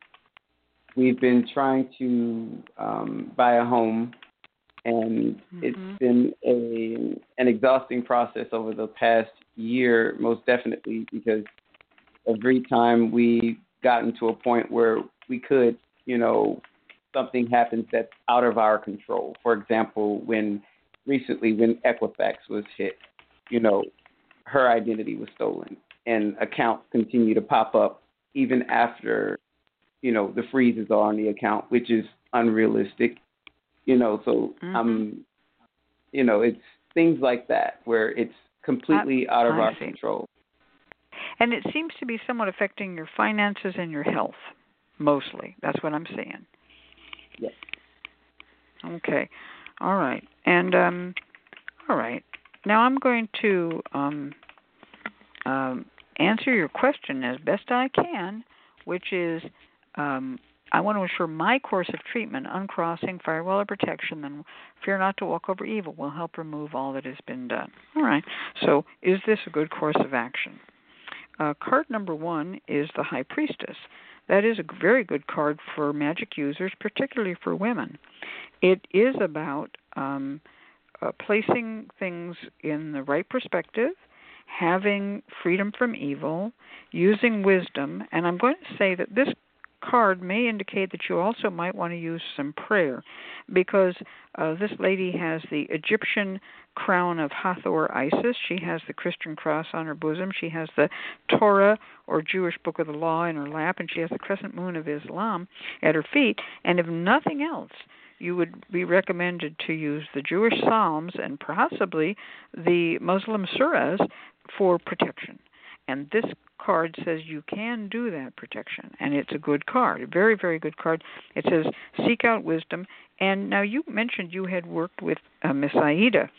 we've been trying to um, buy a home and mm-hmm. it's been a an exhausting process over the past year, most definitely, because every time we gotten to a point where we could, you know, something happens that's out of our control. For example, when recently when Equifax was hit, you know, her identity was stolen and accounts continue to pop up even after, you know, the freezes are on the account, which is unrealistic you know, so mm-hmm. um, you know, it's things like that where it's completely out of I our see. control. And it seems to be somewhat affecting your finances and your health, mostly. That's what I'm seeing. Yes. Okay. All right. And um all right. Now I'm going to um um answer your question as best I can, which is um I want to ensure my course of treatment, uncrossing, firewall of protection, then fear not to walk over evil, will help remove all that has been done. All right. So, is this a good course of action? Uh, card number one is the High Priestess. That is a very good card for magic users, particularly for women. It is about um, uh, placing things in the right perspective, having freedom from evil, using wisdom, and I'm going to say that this card may indicate that you also might want to use some prayer because uh, this lady has the Egyptian crown of Hathor Isis. She has the Christian cross on her bosom. She has the Torah or Jewish book of the law in her lap, and she has the crescent moon of Islam at her feet. And if nothing else, you would be recommended to use the Jewish Psalms and possibly the Muslim surahs for protection. And this card says you can do that protection, and it's a good card, a very, very good card. It says seek out wisdom. And now you mentioned you had worked with uh, Miss Aida,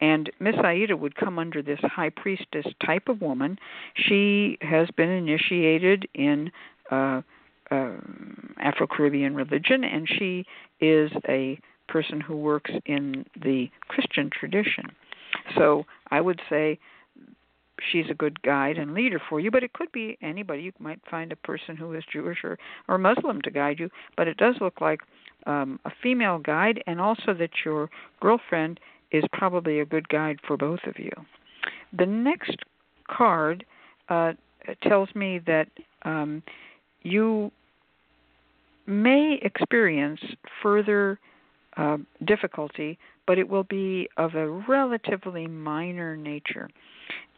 and Miss Aida would come under this high priestess type of woman. She has been initiated in uh, uh, Afro Caribbean religion, and she is a person who works in the Christian tradition. So I would say she's a good guide and leader for you, but it could be anybody. You might find a person who is Jewish or, or Muslim to guide you, but it does look like um, a female guide, and also that your girlfriend is probably a good guide for both of you. The next card uh, tells me that um, you may experience further uh, difficulty, but it will be of a relatively minor nature.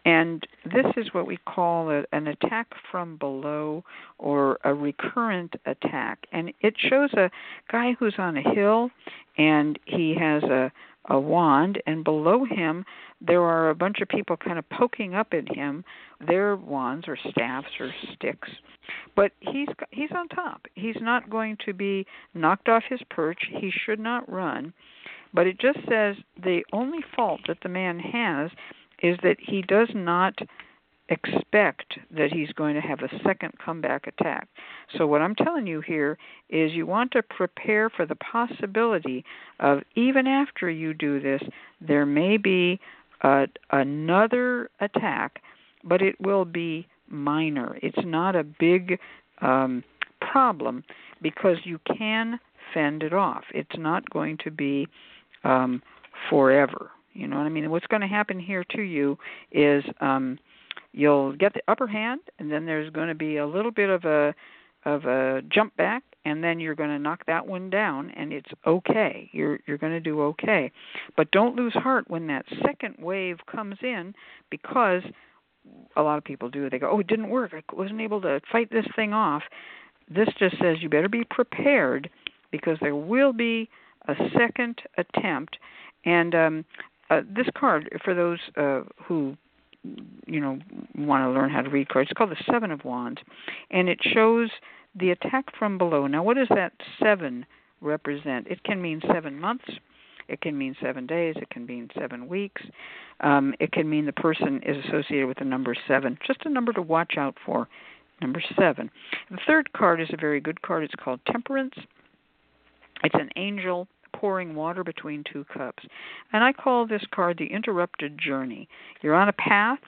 And this is what we call a, an attack from below or a recurrent attack. And it shows a guy who's on a hill and he has a, a wand, and below him there are a bunch of people kind of poking up at him, their wands or staffs or sticks. But he's he's on top. He's not going to be knocked off his perch. He should not run. But it just says the only fault that the man has is that he does not expect that he's going to have a second comeback attack. So, what I'm telling you here is you want to prepare for the possibility of even after you do this, there may be a, another attack, but it will be minor. It's not a big um, problem because you can fend it off. It's not going to be um, forever. You know what I mean? What's going to happen here to you is um, you'll get the upper hand, and then there's going to be a little bit of a of a jump back, and then you're going to knock that one down, and it's okay. You're you're going to do okay, but don't lose heart when that second wave comes in, because a lot of people do. They go, "Oh, it didn't work. I wasn't able to fight this thing off." This just says you better be prepared because there will be a second attempt, and um, uh, this card for those uh, who you know want to learn how to read cards it's called the seven of wands and it shows the attack from below. Now what does that seven represent? It can mean seven months it can mean seven days it can mean seven weeks um, it can mean the person is associated with the number seven. Just a number to watch out for number seven. The third card is a very good card it's called temperance. It's an angel pouring water between two cups. And I call this card the interrupted journey. You're on a path,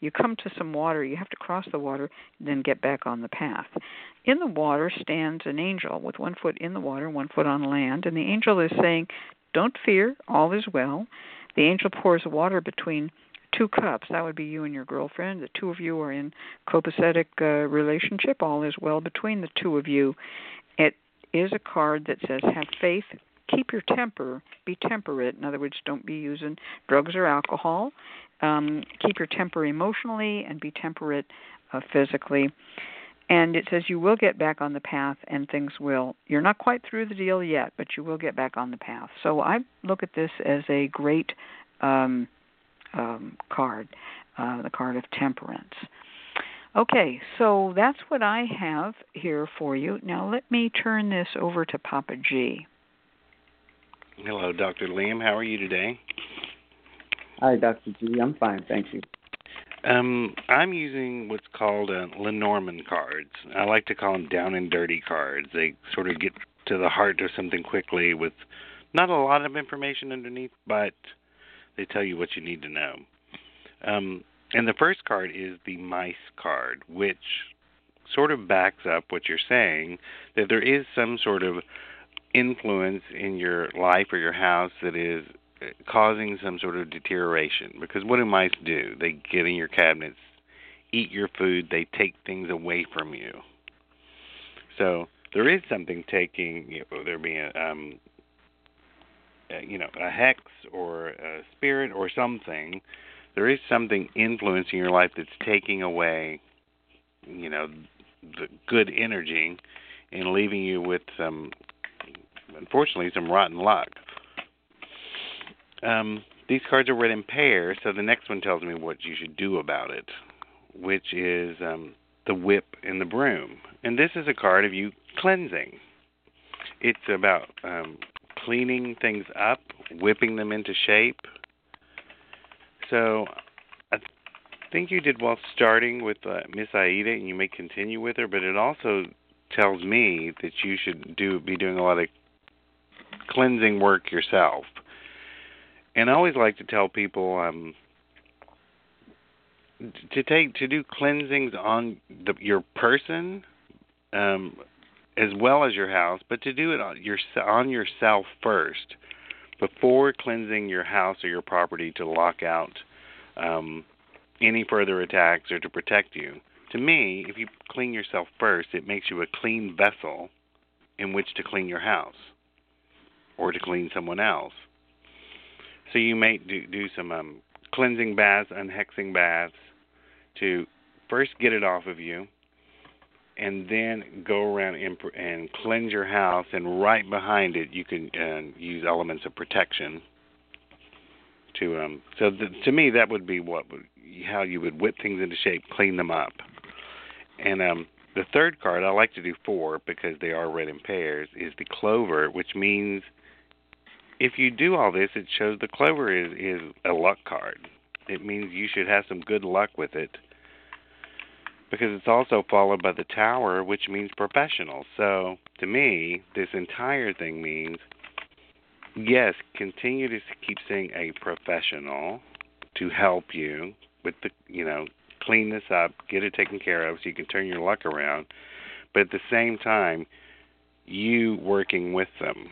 you come to some water, you have to cross the water, then get back on the path. In the water stands an angel with one foot in the water, one foot on land, and the angel is saying, Don't fear, all is well. The angel pours water between two cups. That would be you and your girlfriend. The two of you are in copacetic uh, relationship. All is well between the two of you. It is a card that says, Have faith, keep your temper, be temperate. In other words, don't be using drugs or alcohol. Um, keep your temper emotionally and be temperate uh, physically. And it says you will get back on the path and things will. You're not quite through the deal yet, but you will get back on the path. So I look at this as a great um, um, card, uh, the card of temperance. Okay, so that's what I have here for you. Now let me turn this over to Papa Gee. Hello, Dr. Liam. How are you today? Hi, Dr. Gee. I'm fine, thank you. Um, I'm using what's called uh, Lenormand cards. I like to call them down and dirty cards. They sort of get to the heart of something quickly with not a lot of information underneath, but they tell you what you need to know. Um, and the first card is the mice card, which sort of backs up what you're saying that there is some sort of influence in your life or your house that is uh, causing some sort of deterioration. Because what do mice do? They get in your cabinets, eat your food, they take things away from you. So there is something taking, you know, there being um, uh, you know, a hex or a spirit or something. There is something influencing your life that's taking away, you know, the good energy and leaving you with some unfortunately some rotten luck. Um, these cards are read in pairs, so the next one tells me what you should do about it, which is um, the whip and the broom. And this is a card of you cleansing. It's about um, cleaning things up, whipping them into shape. So I think you did well starting with uh, Miss Aida, and you may continue with her. But it also tells me that you should do be doing a lot of cleansing work yourself. And I always like to tell people um, to take to do cleansings on the, your person um, as well as your house, but to do it on, your, on yourself first before cleansing your house or your property to lock out um, any further attacks or to protect you. To me, if you clean yourself first, it makes you a clean vessel in which to clean your house or to clean someone else. So you may do, do some um, cleansing baths, unhexing baths to first get it off of you and then go around and, and cleanse your house and right behind it you can uh, use elements of protection to um so the, to me that would be what how you would whip things into shape clean them up and um the third card I like to do four because they are read in pairs is the clover which means if you do all this it shows the clover is is a luck card it means you should have some good luck with it because it's also followed by the tower which means professional so to me this entire thing means yes, continue to keep seeing a professional to help you with the, you know, clean this up, get it taken care of so you can turn your luck around. But at the same time, you working with them.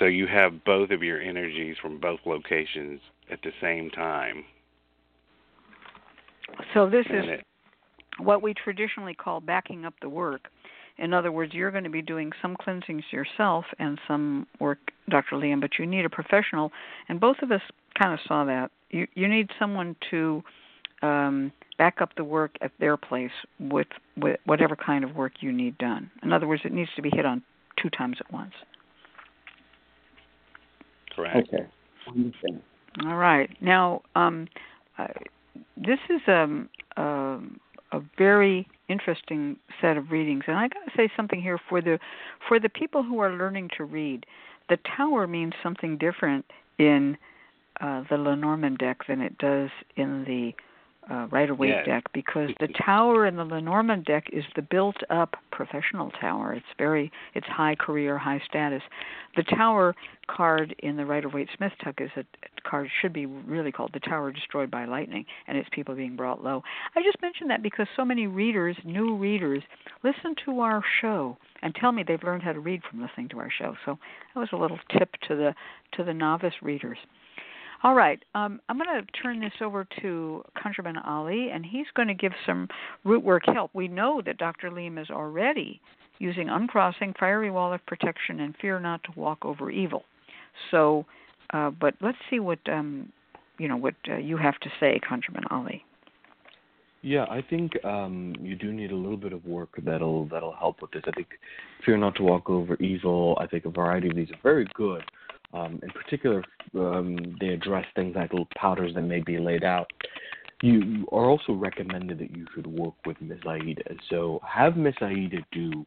So you have both of your energies from both locations at the same time. So this and is it, what we traditionally call backing up the work. In other words, you're going to be doing some cleansings yourself and some work, Dr. Liam, but you need a professional. And both of us kind of saw that. You you need someone to um, back up the work at their place with, with whatever kind of work you need done. In other words, it needs to be hit on two times at once. Correct. Okay. Understand. All right. Now, um, uh, this is um, um, a very interesting set of readings. And I got to say something here for the for the people who are learning to read. The tower means something different in uh, the Lenormand deck than it does in the uh, Rider Waite yes. deck because the tower in the Lenormand deck is the built-up professional tower. It's very it's high career, high status. The tower card in the Rider Waite Smith deck is a card should be really called the Tower Destroyed by Lightning, and it's people being brought low. I just mentioned that because so many readers, new readers, listen to our show and tell me they've learned how to read from listening to our show. So that was a little tip to the to the novice readers. All right, um, I'm going to turn this over to ConjureMan Ali, and he's going to give some root work help. We know that Dr. Liam is already using uncrossing, fiery wall of protection, and fear not to walk over evil. So, uh, but let's see what um, you know what uh, you have to say, ConjureMan Ali. Yeah, I think um, you do need a little bit of work that'll that'll help with this. I think fear not to walk over evil. I think a variety of these are very good. Um, in particular, um, they address things like little powders that may be laid out. You are also recommended that you should work with Miss Aida. So have Miss Aida do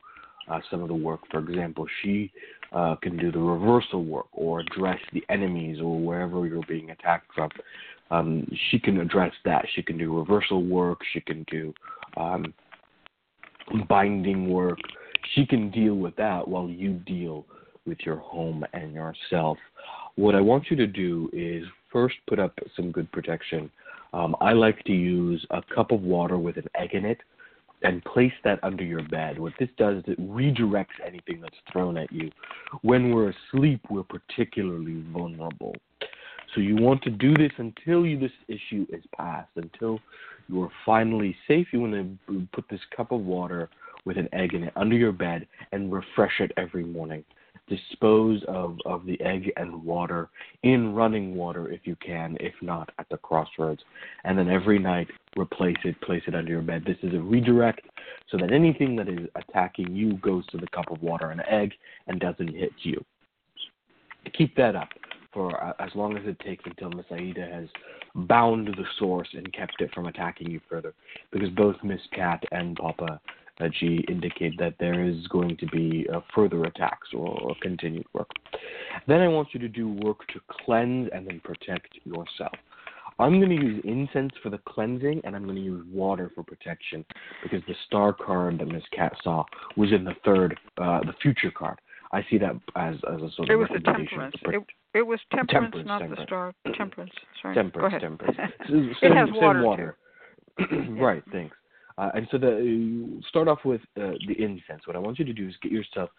uh, some of the work. For example, she uh, can do the reversal work or address the enemies or wherever you're being attacked from. Um, she can address that. She can do reversal work. She can do um, binding work. She can deal with that while you deal with your home and yourself. What I want you to do is first put up some good protection. Um, I like to use a cup of water with an egg in it and place that under your bed. What this does is it redirects anything that's thrown at you. When we're asleep, we're particularly vulnerable. So you want to do this until you, this issue is passed, until you are finally safe. You want to put this cup of water with an egg in it under your bed and refresh it every morning dispose of, of the egg and water in running water if you can, if not at the crossroads. And then every night replace it, place it under your bed. This is a redirect so that anything that is attacking you goes to the cup of water and egg and doesn't hit you. Keep that up for uh, as long as it takes until Miss Aida has bound the source and kept it from attacking you further. Because both Miss Cat and Papa uh, Gee indicate that there is going to be uh, further attacks or, or continued work. Then I want you to do work to cleanse and then protect yourself. I'm going to use incense for the cleansing, and I'm going to use water for protection because the star card that Miss Cat saw was in the third, uh, the future card. I see that as, as a sort of. it of was the temperance. It, it, was temperance, temperance not temperance. the star. Temperance. Sorry. Temperance. Go ahead. Temperance. it same, has same water. water. right. Thanks. Uh, and so the start off with uh, the incense. What I want you to do is get yourself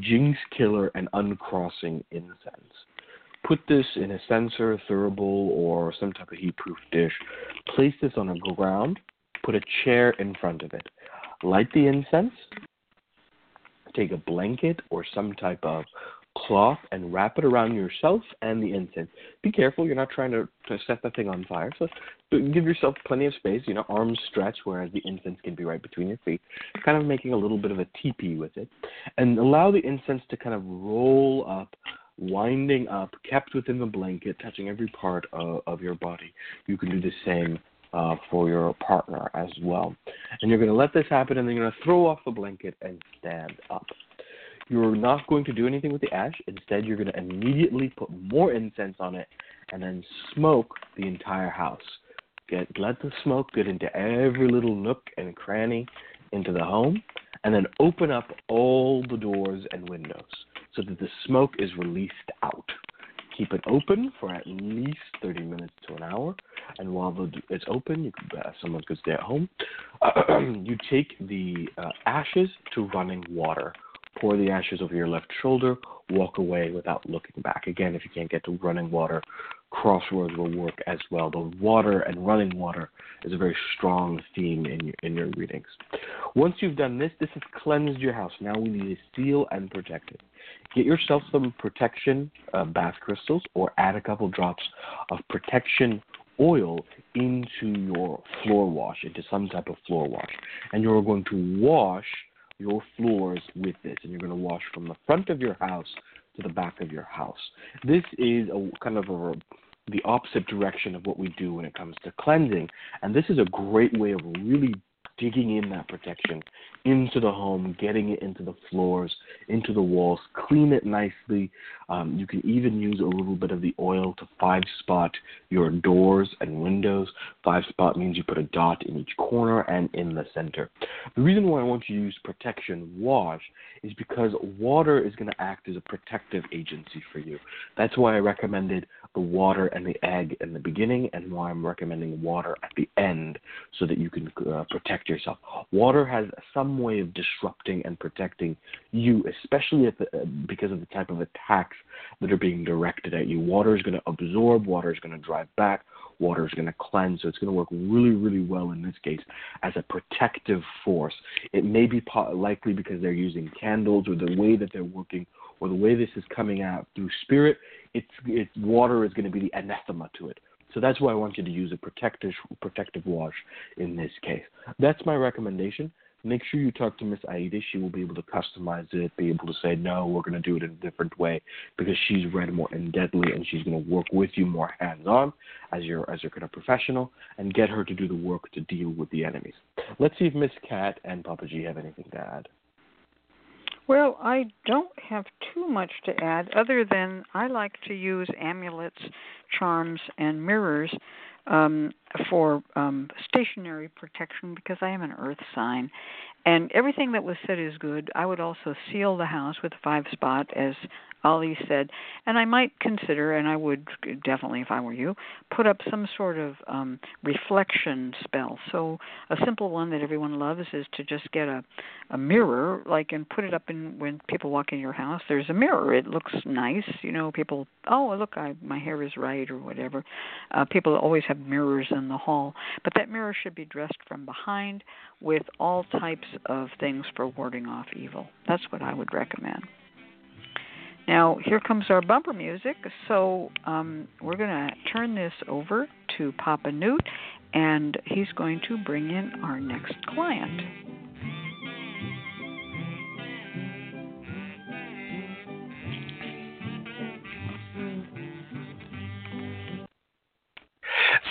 Jinx Killer and Uncrossing incense. Put this in a censer, thurible, or some type of heat-proof dish. Place this on the ground. Put a chair in front of it. Light the incense. take a blanket or some type of cloth and wrap it around yourself and the incense. Be careful, you're not trying to, to set the thing on fire. So give yourself plenty of space, you know, arms stretched, whereas the incense can be right between your feet, kind of making a little bit of a teepee with it. And allow the incense to kind of roll up winding up, kept within the blanket, touching every part of, of your body. You can do the same uh, for your partner as well. And you're going to let this happen, and then you're going to throw off the blanket and stand up. You're not going to do anything with the ash. Instead, you're going to immediately put more incense on it and then smoke the entire house. Get let the smoke get into every little nook and cranny into the home, and then open up all the doors and windows so that the smoke is released out. Keep it open for at least 30 minutes to an hour, and while the, it's open, you could, uh, someone could stay at home. you take the uh, ashes to running water pour the ashes over your left shoulder, walk away without looking back. Again, if you can't get to running water, crossroads will work as well. The water and running water is a very strong theme in your, in your readings. Once you've done this, this has cleansed your house. Now we need to seal and protect it. Get yourself some protection uh, bath crystals or add a couple drops of protection oil into your floor wash, into some type of floor wash. And you're going to wash your floors with this, and you're going to wash from the front of your house to the back of your house. This is a kind of a the opposite direction of what we do when it comes to cleansing, and this is a great way of really digging in that protection into the home, getting it into the floors, into the walls, clean it nicely. Um, you can even use a little bit of the oil to five spot your doors and windows. Five spot means you put a dot in each corner and in the center. The reason why I want you to use protection wash is because water is going to act as a protective agency for you. That's why I recommended the water and the egg in the beginning, and why I'm recommending water at the end so that you can uh, protect yourself. Water has some way of disrupting and protecting you, especially the, uh, because of the type of attacks that are being directed at you. Water is going to absorb, water is going to drive back, water is going to cleanse. So it's going to work really, really well in this case as a protective force. It may be po- likely because they're using candles or the way that they're working or the way this is coming out through spirit. It's, it's water is going to be the anathema to it. So that's why I want you to use a protective protective wash in this case. That's my recommendation make sure you talk to Miss Aida. She will be able to customize it, be able to say, no, we're going to do it in a different way because she's read more in deadly and she's going to work with you more hands on as your as your kind of professional and get her to do the work to deal with the enemies. Let's see if Miss Cat and Papa Gee have anything to add. Well, I don't have too much to add other than I like to use amulets, charms, and mirrors. Um, for um, stationary protection because I am an earth sign. And everything that was said is good. I would also seal the house with a five spot, as Ali said, and I might consider, and I would definitely, if I were you, put up some sort of um, reflection spell. So a simple one that everyone loves is to just get a a mirror, like, and put it up in when people walk in your house. There's a mirror. It looks nice. You know, people, oh look, I my hair is right or whatever. Uh, people always have mirrors in the hall, but that mirror should be dressed from behind with all types of things for warding off evil. That's what I would recommend. Now, here comes our bumper music. So, um, we're going to turn this over to Papa Newt, and he's going to bring in our next client.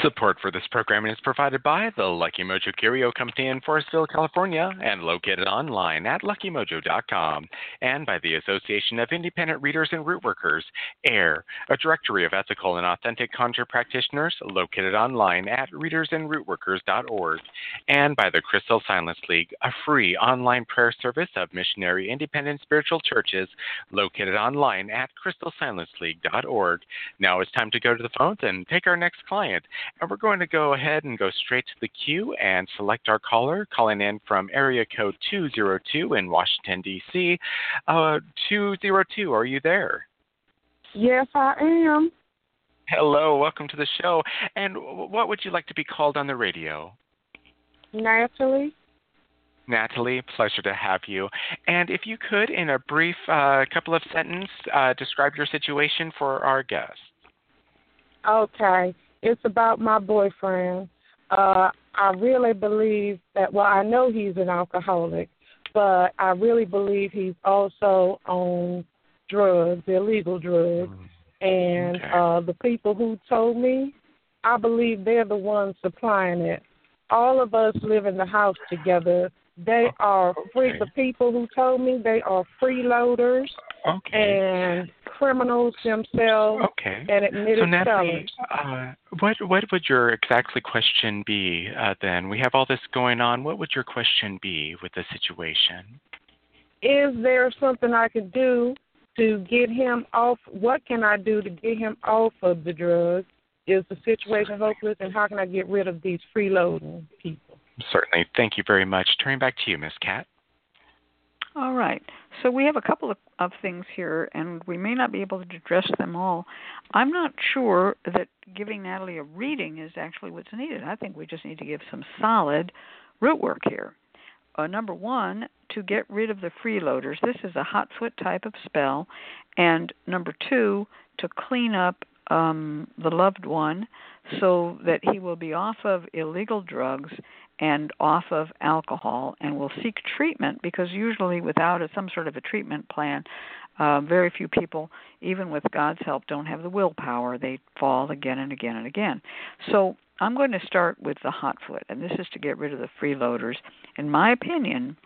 Support for this programming is provided by the Lucky Mojo Curio Company in Forestville, California, and located online at luckymojo.com, and by the Association of Independent Readers and Root Workers, AIRR, a directory of ethical and authentic conjure practitioners located online at readersandrootworkers.org, and by the Crystal Silence League, a free online prayer service of missionary independent spiritual churches located online at crystalsilenceleague.org. Now it's time to go to the phones and take our next client. And we're going to go ahead and go straight to the queue and select our caller calling in from area code 202 in Washington, D.C. Uh, 202, are you there? Yes, I am. Hello, welcome to the show. And what would you like to be called on the radio? Natalie. Natalie, pleasure to have you. And if you could, in a brief uh, couple of sentences, uh, describe your situation for our guests. Okay. It's about my boyfriend. Uh, I really believe that, well, I know he's an alcoholic, but I really believe he's also on drugs, illegal drugs. And Okay. uh, the people who told me, I believe they're the ones supplying it. All of us live in the house together. They are free. Okay. The people who told me they are freeloaders Okay. and criminals themselves Okay. and admitted So Natalie, uh, what what would your exactly question be uh, then? We have all this going on. What would your question be with the situation? Is there something I could do to get him off? What can I do to get him off of the drugs? Is the situation hopeless, and how can I get rid of these freeloading people? Certainly. Thank you very much. Turning back to you, Miss Cat. All right. So we have a couple of, of things here, and we may not be able to address them all. I'm not sure that giving Natalie a reading is actually what's needed. I think we just need to give some solid root work here. Uh, number one, to get rid of the freeloaders. This is a hot foot type of spell. And number two, to clean up um, the loved one so that he will be off of illegal drugs and off of alcohol and will seek treatment because usually without a, some sort of a treatment plan uh, very few people even with god's help don't have the willpower. They fall again and again and again. So i'm going to start with the hot foot and this is to get rid of the freeloaders. In my opinion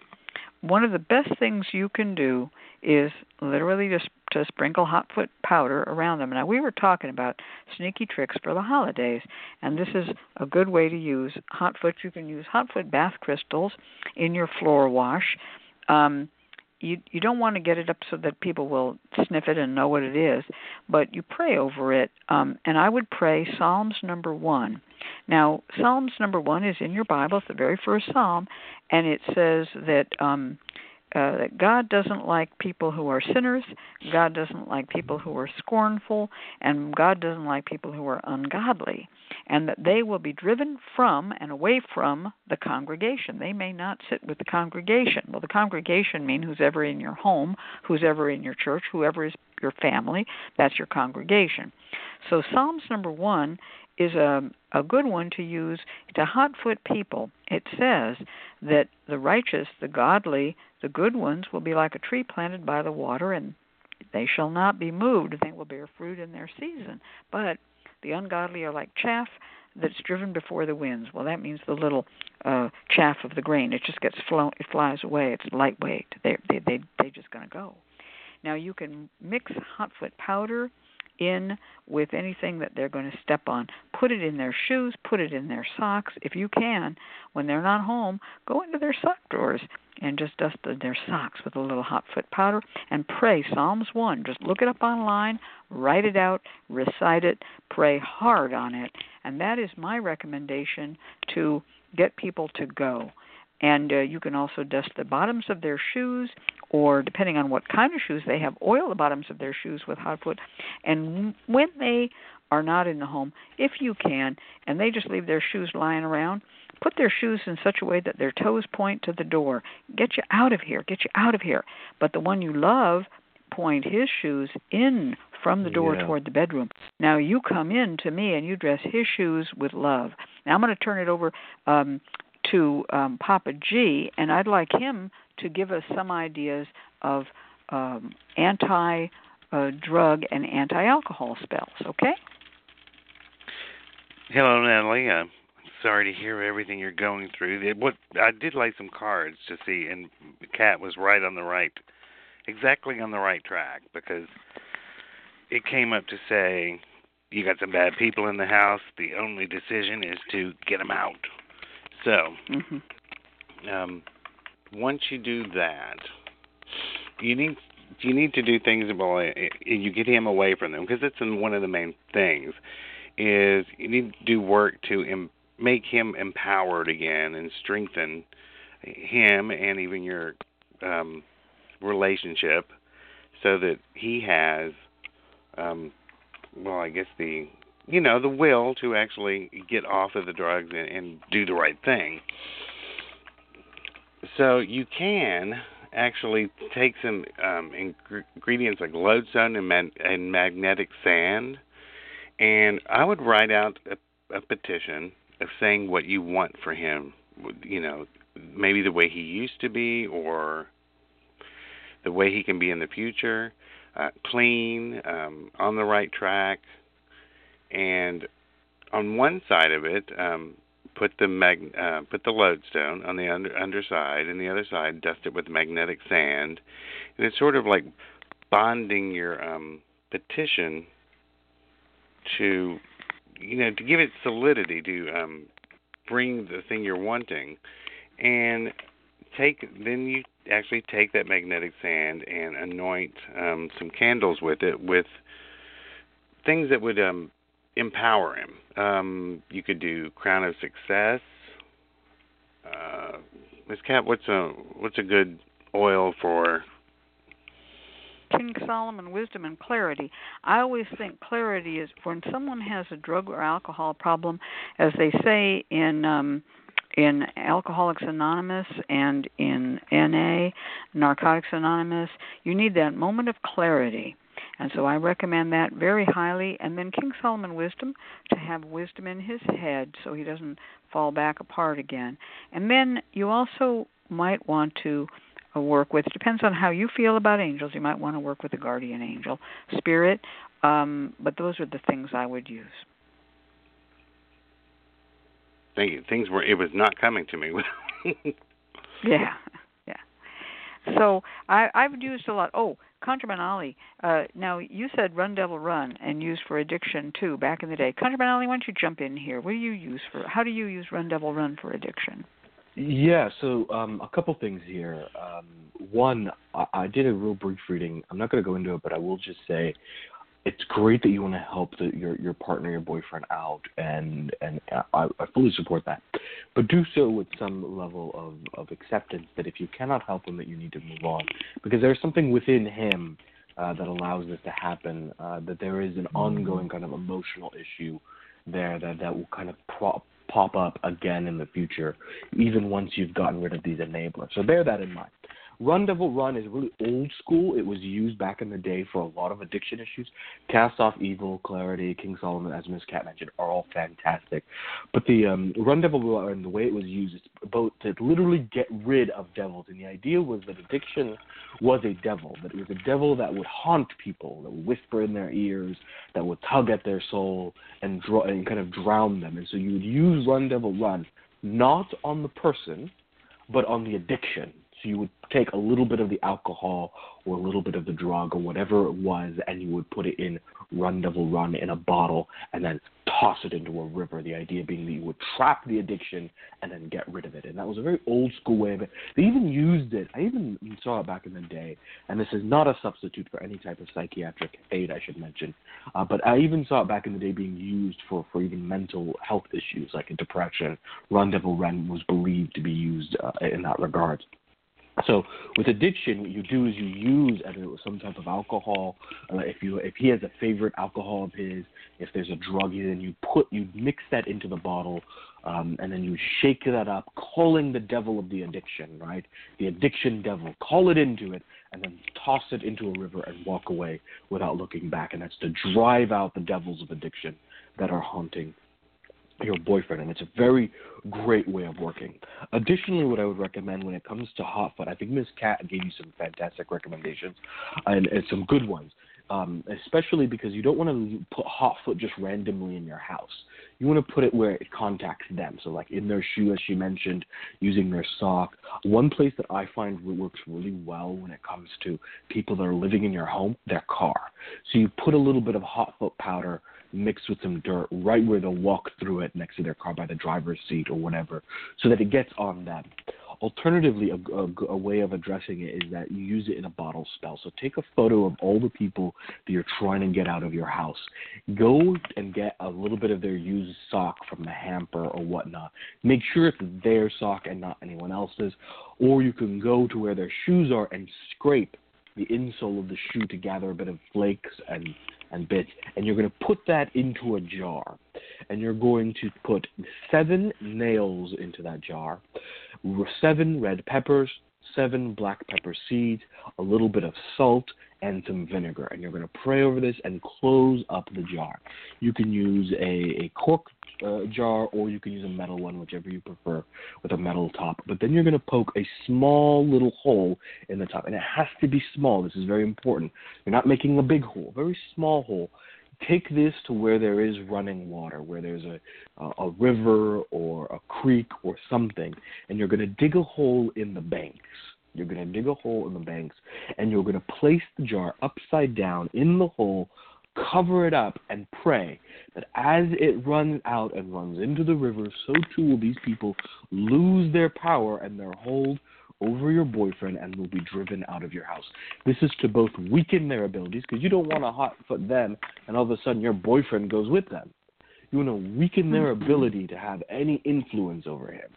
one of the best things you can do is literally just to sprinkle hot foot powder around them. Now we were talking about sneaky tricks for the holidays, and this is a good way to use hot foot. You can use hot foot bath crystals in your floor wash. Um, you you don't want to get it up so that people will sniff it and know what it is, but you pray over it. Um, and I would pray Psalms number one. Now Psalms number one is in your Bible. It's the very first Psalm, and it says that. Um, uh, that God doesn't like people who are sinners, God doesn't like people who are scornful, and God doesn't like people who are ungodly, and that they will be driven from and away from the congregation. They may not sit with the congregation. Well, the congregation means who's ever in your home, who's ever in your church, whoever is your family, that's your congregation. So Psalms number one is a, a good one to use to hot foot people. It says that the righteous, the godly, the good ones will be like a tree planted by the water, and they shall not be moved, they will bear fruit in their season. But the ungodly are like chaff that's driven before the winds. Well, that means the little uh, chaff of the grain. It just gets flown, it flies away. It's lightweight. They they they they just gonna go. Now you can mix hot foot powder in with anything that they're going to step on. Put it in their shoes, put it in their socks. If you can, when they're not home, go into their sock drawers and just dust their socks with a little hot foot powder and pray Psalms 1. Just look it up online, write it out, recite it, pray hard on it. And that is my recommendation to get people to go. And uh, you can also dust the bottoms of their shoes, or depending on what kind of shoes they have, oil the bottoms of their shoes with hot foot. And when they are not in the home, if you can, and they just leave their shoes lying around, put their shoes in such a way that their toes point to the door. Get you out of here, get you out of here. But the one you love, point his shoes in from the door Yeah. toward the bedroom. Now you come in to me and you dress his shoes with love. Now I'm going to turn it over um, to um, Papa Gee, and I'd like him to give us some ideas of um, anti uh, drug and anti alcohol spells, okay? Hello, Natalie. Uh, sorry to hear everything you're going through. What I did lay some cards to see, and Cat was right on the right, exactly on the right track because it came up to say you got some bad people in the house. The only decision is to get them out. So hmm um, once you do that, you need you need to do things about you get him away from them because it's in one of the main things is you need to do work to em- make him empowered again and strengthen him and even your um, relationship so that he has um, well I guess the you know the will to actually get off of the drugs and, and do the right thing So you can actually take some um, ingredients like lodestone and, man- and magnetic sand, and I would write out a, a petition of saying what you want for him. You know, maybe the way he used to be, or the way he can be in the future, uh, clean, um, on the right track, and on one side of it, um, put the mag uh, put the lodestone on the under underside, and the other side dust it with magnetic sand, and it's sort of like bonding your um, petition to you know to give it solidity to um, bring the thing you're wanting, and take then you actually take that magnetic sand and anoint um, some candles with it with things that would um, empower him. Um, you could do Crown of Success. Uh, Ms. Cat, what's a what's a good oil for? King Solomon, wisdom and clarity. I always think clarity is when someone has a drug or alcohol problem, as they say in um, in Alcoholics Anonymous and in NA, Narcotics Anonymous, you need that moment of clarity and so I recommend that very highly. And then King Solomon Wisdom to have wisdom in his head so he doesn't fall back apart again. And then you also might want to uh, work with, depends on how you feel about angels, you might want to work with a guardian angel, spirit, um, but those are the things I would use. Thank you. Things were, it was not coming to me. yeah, yeah. So I, I've used a lot. Oh, ConjureMan Ali, uh, now you said Run Devil Run and used for addiction too back in the day. ConjureMan Ali, why don't you jump in here? What do you use for? How do you use Run Devil Run for addiction? Yeah, so um, a couple things here. Um, one, I, I did a real brief reading. I'm not going to go into it, but I will just say it's great that you want to help the, your your partner, your boyfriend out, and and I, I fully support that. But do so with some level of of acceptance that if you cannot help him, that you need to move on because there's something within him uh, that allows this to happen. Uh, that there is an ongoing kind of emotional issue there that that will kind of prop pop up again in the future, even once you've gotten rid of these enablers. So bear that in mind. Run Devil Run is really old school. It was used back in the day for a lot of addiction issues. Cast Off Evil, Clarity, King Solomon, as Ms. Cat mentioned, are all fantastic. But the um, Run Devil Run, the way it was used, is about to literally get rid of devils. And the idea was that addiction was a devil, that it was a devil that would haunt people, that would whisper in their ears, that would tug at their soul and, draw, and kind of drown them. And so you would use Run Devil Run not on the person, but on the addiction you would take a little bit of the alcohol or a little bit of the drug or whatever it was, and you would put it in Run Devil Run in a bottle and then toss it into a river. The idea being that you would trap the addiction and then get rid of it. And that was a very old school way of it. They even used it. I even saw it back in the day. And this is not a substitute for any type of psychiatric aid, I should mention. Uh, but I even saw it back in the day being used for, for even mental health issues like depression. Run Devil Run was believed to be used uh, in that regard. So with addiction, what you do is you use some type of alcohol. Uh, if you if he has a favorite alcohol of his, if there's a drug, then you put you mix that into the bottle, um, and then you shake that up, calling the devil of the addiction, right? The addiction devil. Call it into it, and then toss it into a river and walk away without looking back. And that's to drive out the devils of addiction that are haunting your boyfriend, and it's a very great way of working. Additionally, what I would recommend when it comes to hot foot, I think Ms. Cat gave you some fantastic recommendations and, and some good ones. Um, especially because you don't want to put hot foot just randomly in your house. You want to put it where it contacts them. So, like in their shoe, as she mentioned, using their sock. One place that I find works really well when it comes to people that are living in your home, their car. So you put a little bit of hot foot powder mixed with some dirt right where they'll walk through it next to their car by the driver's seat or whatever, so that it gets on them. Alternatively, a, a, a, way of addressing it is that you use it in a bottle spell. So take a photo of all the people that you're trying to get out of your house. Go and get a little bit of their used sock from the hamper or whatnot. Make sure it's their sock and not anyone else's. Or you can go to where their shoes are and scrape the insole of the shoe to gather a bit of flakes and and bits, and you're going to put that into a jar. And you're going to put seven nails into that jar, seven red peppers, seven black pepper seeds, a little bit of salt, and some vinegar. And you're going to pray over this and close up the jar. You can use a, a cork uh, jar or you can use a metal one, whichever you prefer, with a metal top. But then you're going to poke a small little hole in the top. And it has to be small. This is very important. You're not making a big hole, a very small hole take this to where there is running water, where there's a a river or a creek or something, and you're going to dig a hole in the banks. You're going to dig a hole in the banks, and you're going to place the jar upside down in the hole, cover it up, and pray that as it runs out and runs into the river, so too will these people lose their power and their hold over your boyfriend and will be driven out of your house. This is to both weaken their abilities because you don't want to hot foot them and all of a sudden your boyfriend goes with them. You want to weaken their mm-hmm. ability to have any influence over him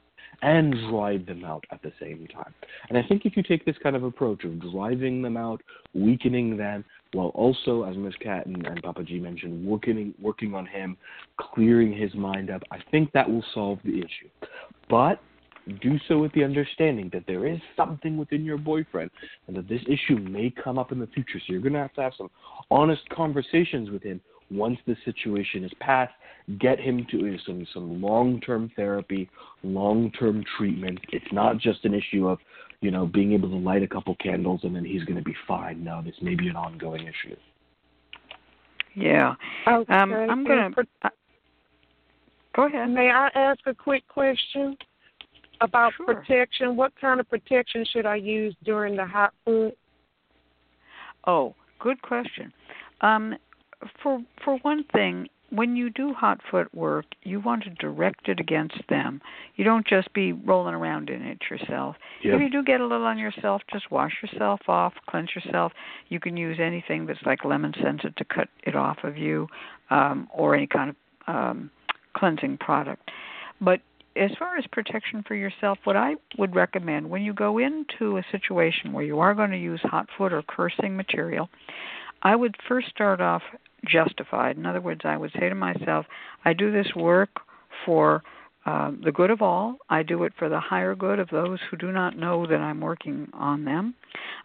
and drive them out at the same time. And I think if you take this kind of approach of driving them out, weakening them, while also, as Ms. Cat and, and Papa Gee mentioned, working working on him, clearing his mind up, I think that will solve the issue. But do so with the understanding that there is something within your boyfriend and that this issue may come up in the future. So you're going to have to have some honest conversations with him once the situation is past. Get him to some some long term therapy, long term treatment. It's not just an issue of you know being able to light a couple candles and then he's going to be fine. No, this may be an ongoing issue. Yeah. Okay. Um, I'm going to. Uh, go ahead. May I ask a quick question? About sure. protection. What kind of protection should I use during the hot foot? Oh, good question. Um, for for one thing, when you do hot foot work, you want to direct it against them. You don't just be rolling around in it yourself. Yep. If you do get a little on yourself, just wash yourself off, cleanse yourself. You can use anything that's like lemon scented to cut it off of you, um, or any kind of um, cleansing product. But as far as protection for yourself, what I would recommend when you go into a situation where you are going to use hot foot or cursing material, I would first start off justified. In other words, I would say to myself, I do this work for uh, the good of all. I do it for the higher good of those who do not know that I'm working on them.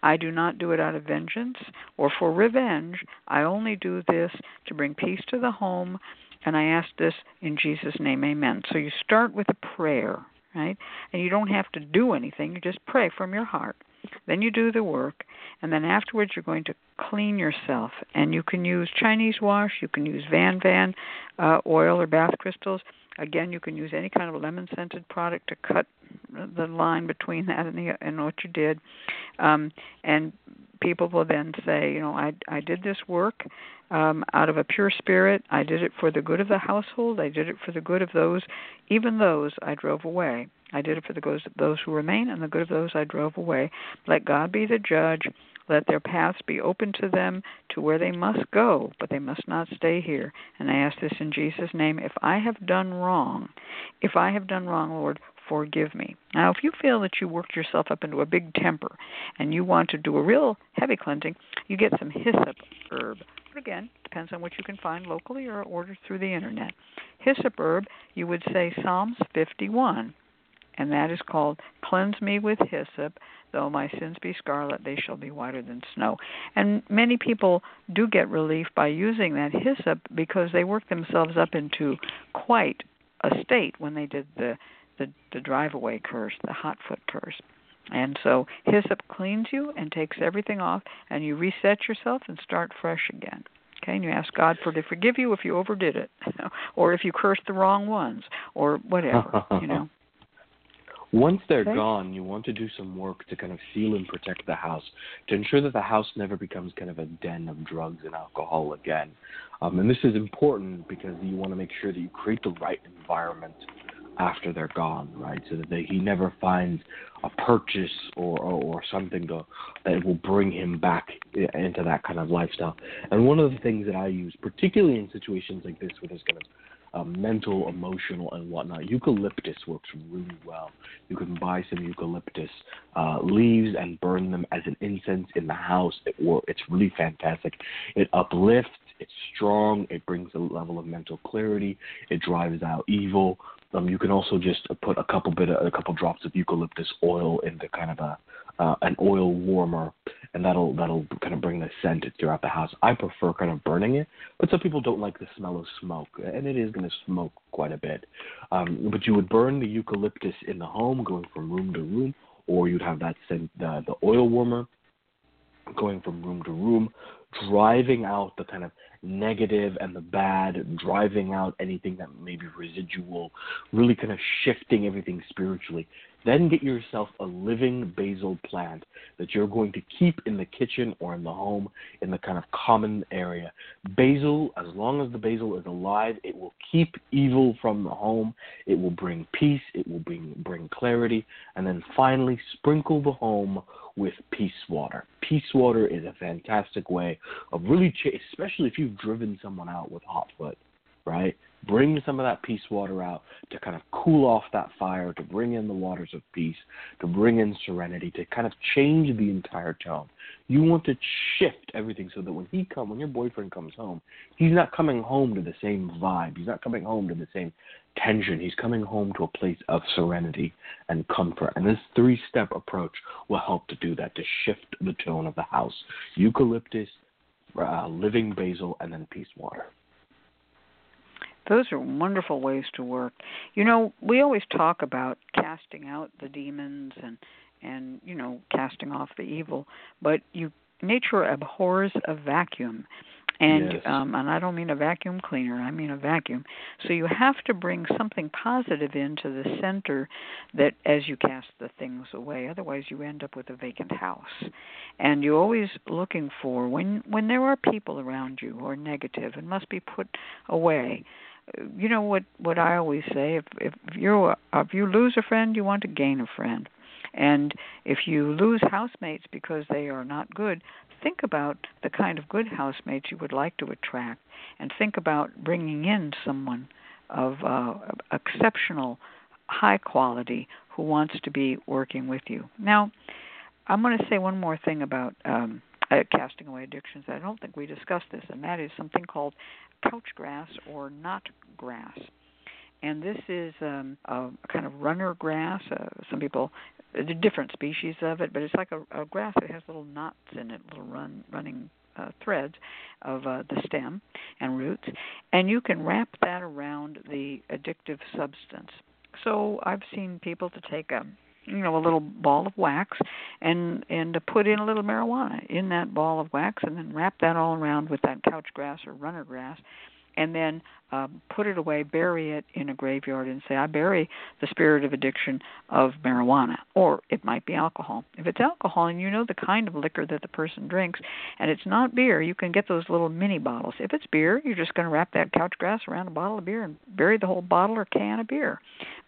I do not do it out of vengeance or for revenge. I only do this to bring peace to the home and I ask this in Jesus' name, amen. So you start with a prayer, right? And you don't have to do anything, you just pray from your heart. Then you do the work, and then afterwards you're going to clean yourself. And you can use Chinese wash, you can use Van Van uh, oil or bath crystals. Again, you can use any kind of lemon scented product to cut the line between that and, the, and what you did. Um, and people will then say, you know, I I did this work um, out of a pure spirit. I did it for the good of the household. I did it for the good of those, even those I drove away. I did it for the good of those who remain and the good of those I drove away. Let God be the judge. Let their paths be open to them to where they must go, but they must not stay here. And I ask this in Jesus' name. If I have done wrong, if I have done wrong, Lord, forgive me. Now, if you feel that you worked yourself up into a big temper and you want to do a real heavy cleansing, you get some hyssop herb. But again, depends on what you can find locally or order through the internet. Hyssop herb, you would say Psalms 51, and that is called Cleanse Me with Hyssop. Though my sins be scarlet, they shall be whiter than snow. And many people do get relief by using that hyssop because they work themselves up into quite a state when they did the the, the drive away curse, the hot foot curse. And so hyssop cleans you and takes everything off, and you reset yourself and start fresh again. Okay, and you ask God for to forgive you if you overdid it, or if you cursed the wrong ones, or whatever. you know. Once they're okay. gone, you want to do some work to kind of seal and protect the house to ensure that the house never becomes kind of a den of drugs and alcohol again. Um, and this is important because you want to make sure that you create the right environment after they're gone, right? So that they, he never finds a purchase or, or, or something to, that will bring him back into that kind of lifestyle. And one of the things that I use, particularly in situations like this where there's kind of um, mental, emotional, and whatnot. Eucalyptus works really well. You can buy some eucalyptus uh, leaves and burn them as an incense in the house. It, works. it's really fantastic. It uplifts, It's strong. It brings a level of mental clarity. It drives out evil. Um, you can also just put a couple bit of, a couple drops of eucalyptus oil into kind of a uh, an oil warmer, and that'll that'll kind of bring the scent throughout the house. I prefer kind of burning it, but some people don't like the smell of smoke, and it is going to smoke quite a bit. Um, but you would burn the eucalyptus in the home, going from room to room, or you'd have that scent, the oil warmer going from room to room, driving out the kind of negative and the bad, driving out anything that may be residual, really kind of shifting everything spiritually. Then get yourself a living basil plant that you're going to keep in the kitchen or in the home in the kind of common area. Basil, as long as the basil is alive, it will keep evil from the home. It will bring peace. It will bring bring clarity. And then finally, sprinkle the home with peace water. Peace water is a fantastic way of really, especially if you've driven someone out with hot foot, right? Bring some of that peace water out to kind of cool off that fire, to bring in the waters of peace, to bring in serenity, to kind of change the entire tone. You want to shift everything so that when he come, when your boyfriend comes home, he's not coming home to the same vibe. He's not coming home to the same tension. He's coming home to a place of serenity and comfort. And this three step approach will help to do that, to shift the tone of the house. Eucalyptus, uh, living basil, and then peace water. Those are wonderful ways to work. You know, we always talk about casting out the demons and and you know casting off the evil, but you nature abhors a vacuum. And yes. um and I don't mean a vacuum cleaner, I mean a vacuum. So you have to bring something positive into the center that as you cast the things away, otherwise you end up with a vacant house. And you're always looking for when when there are people around you who are negative and must be put away you know what what I always say if if you if you lose a friend you want to gain a friend. And if you lose housemates because they are not good think about the kind of good housemates you would like to attract and think about bringing in someone of uh, exceptional high quality who wants to be working with you. Now i'm going to say one more thing about um, uh, casting away addictions. I don't think we discussed this, and that is something called couch grass or knot grass. And this is um, a kind of runner grass. Uh, some people, the different species of it, but it's like a, a grass that has little knots in it, little run running uh, threads of uh, the stem and roots, and you can wrap that around the addictive substance. So I've seen people to take a you know a little ball of wax and and to put in a little marijuana in that ball of wax and then wrap that all around with that couch grass or runner grass. And then um, put it away, bury it in a graveyard, and say, I bury the spirit of addiction of marijuana. Or it might be alcohol. If it's alcohol and you know the kind of liquor that the person drinks, and it's not beer, you can get those little mini bottles. If it's beer, you're just going to wrap that couch grass around a bottle of beer and bury the whole bottle or can of beer.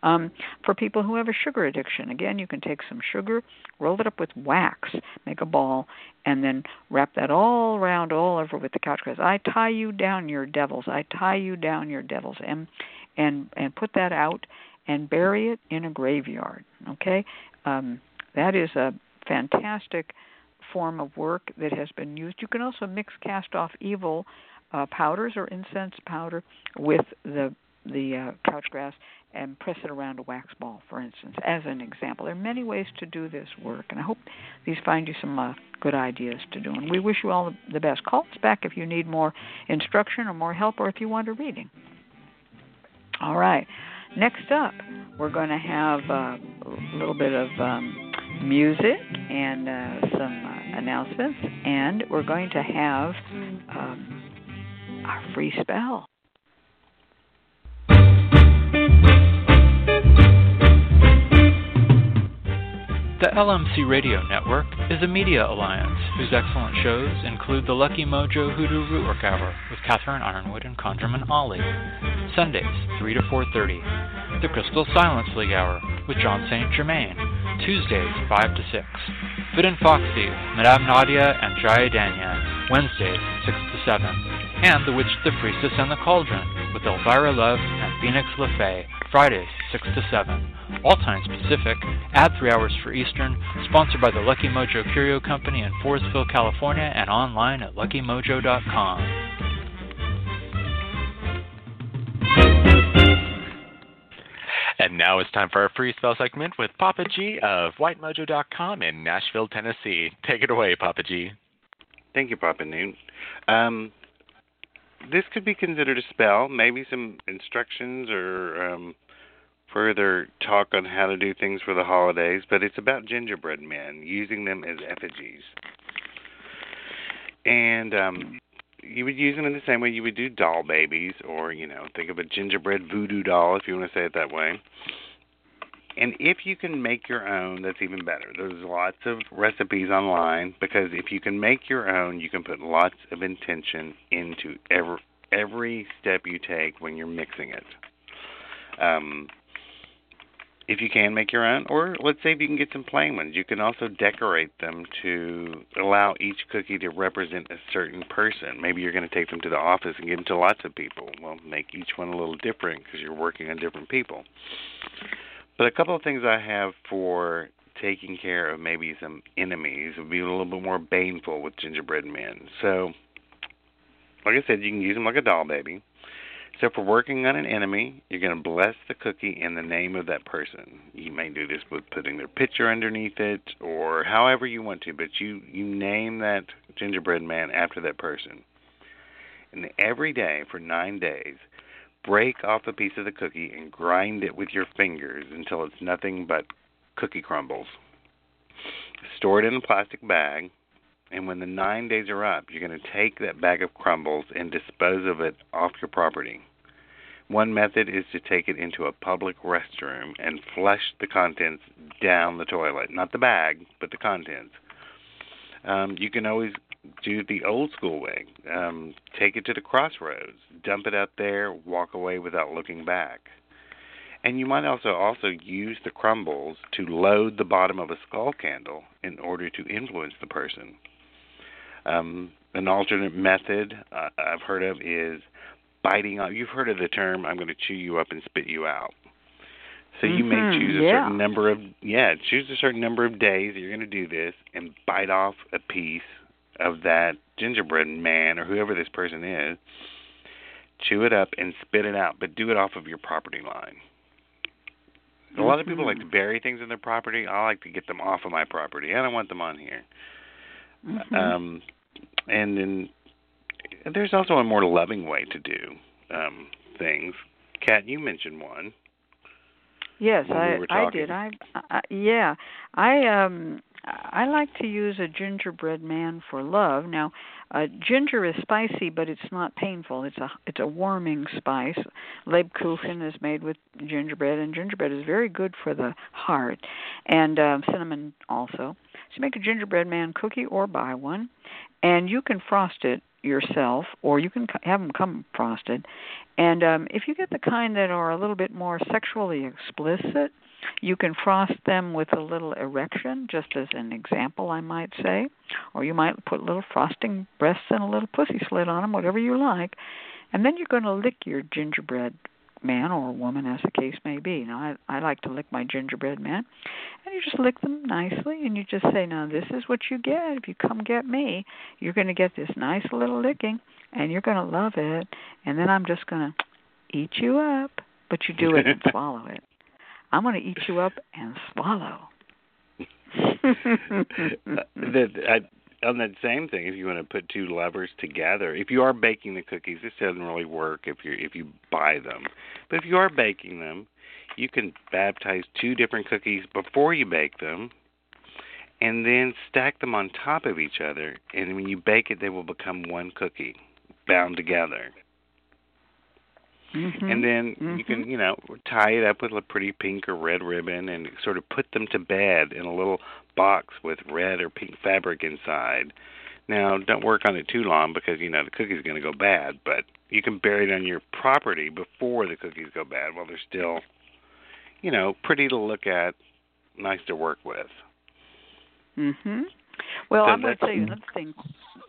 Um, for people who have a sugar addiction, again, you can take some sugar, roll it up with wax, make a ball, and then wrap that all around, all over with the couch grass. I tie you down, your devils. I tie you down, your devils, and and and put that out and bury it in a graveyard. Okay, um, that is a fantastic form of work that has been used. You can also mix cast off evil uh, powders or incense powder with the the uh, couch grass and press it around a wax ball, for instance, as an example. There are many ways to do this work, and I hope these find you some uh, good ideas to do. And we wish you all the best. Call us back if you need more instruction or more help, or if you want a reading. All right. Next up, we're going to have uh, a little bit of um, music and uh, some uh, announcements, and we're going to have um, our free spell. The LMC Radio Network is a media alliance whose excellent shows include the Lucky Mojo Hoodoo Rootwork Hour with Catherine Yronwode and ConjureMan Ali, Sundays 3 to 4.30, the Crystal Silence League Hour with John St. Germain, Tuesdays 5 to 6, Fit and Foxy, Madame Nadia and Jaya Danya, Wednesdays 6 to 7, and The Witch, the Priestess, and the Cauldron with Elvira Love and Phoenix LeFae, Friday, 6 to 7, all times Pacific, add 3 hours for Eastern, sponsored by the Lucky Mojo Curio Company in Forestville, California, and online at luckymojo.com. And now it's time for our free spell segment with Papa Gee of WhiteMojo.com in Nashville, Tennessee. Take it away, Papa Gee. Thank you, Papa Newt. Um, this could be considered a spell, maybe some instructions or um, further talk on how to do things for the holidays, but it's about gingerbread men, using them as effigies. And um, you would use them in the same way you would do doll babies, or, you know, think of a gingerbread voodoo doll, if you want to say it that way. And if you can make your own, that's even better. There's lots of recipes online because if you can make your own, you can put lots of intention into every every step you take when you're mixing it. Um, if you can make your own, or let's say if you can get some plain ones, you can also decorate them to allow each cookie to represent a certain person. Maybe you're going to take them to the office and give them to lots of people. Well, make each one a little different because you're working on different people. But a couple of things I have for taking care of maybe some enemies would be a little bit more baneful with gingerbread men. So, like I said, you can use them like a doll baby. So, for working on an enemy, you're going to bless the cookie in the name of that person. You may do this with putting their picture underneath it, or however you want to, but you you name that gingerbread man after that person. And every day for nine days, break off a piece of the cookie and grind it with your fingers until it's nothing but cookie crumbles. Store it in a plastic bag, and when the nine days are up, you're going to take that bag of crumbles and dispose of it off your property. One method is to take it into a public restroom and flush the contents down the toilet. Not the bag, but the contents. Um, you can always do the old school way. Um, take it to the crossroads, dump it out there, walk away without looking back. And you might also also use the crumbles to load the bottom of a skull candle in order to influence the person. Um, an alternate method uh, I've heard of is biting off. You've heard of the term "I'm going to chew you up and spit you out." So you mm-hmm, may choose a yeah. certain number of yeah, choose a certain number of days that you're going to do this and bite off a piece of that gingerbread man or whoever this person is, chew it up and spit it out, but do it off of your property line. A lot of people like to Mm-hmm. bury things in their property. I like to get them off of my property. I don't want them on here. Mhm. Um, and then there's also a more loving way to do um, things. Cat, you mentioned one. Yes, when we I I did. I, I yeah, I um I like to use a gingerbread man for love. Now, uh, ginger is spicy, but it's not painful. It's a it's a warming spice. Lebkuchen is made with gingerbread, and gingerbread is very good for the heart, and um, cinnamon also. So make a gingerbread man cookie or buy one, and you can frost it yourself, or you can have them come frosted. And um, if you get the kind that are a little bit more sexually explicit, you can frost them with a little erection, just as an example, I might say. Or you might put little frosting breasts and a little pussy slit on them, whatever you like. And then you're going to lick your gingerbread man or woman, as the case may be. Now, I, I like to lick my gingerbread man. And you just lick them nicely, and you just say, Now, this is what you get. If you come get me, you're going to get this nice little licking, and you're going to love it. And then I'm just going to eat you up, but you do it and swallow it. I'm going to eat you up and swallow. I, on that same thing, if you want to put two lovers together, if you are baking the cookies, this doesn't really work if you if you buy them. But if you are baking them, you can baptize two different cookies before you bake them, and then stack them on top of each other. And when you bake it, they will become one cookie, bound together. Mhm. and then you Mhm. can you know tie it up with a pretty pink or red ribbon and sort of put them to bed in a little box with red or pink fabric inside now don't work on it too long because you know the cookie's going to go bad but you can bury it on your property before the cookies go bad while they're still you know pretty to look at nice to work with Mhm. Well, So I'm going to tell you another thing.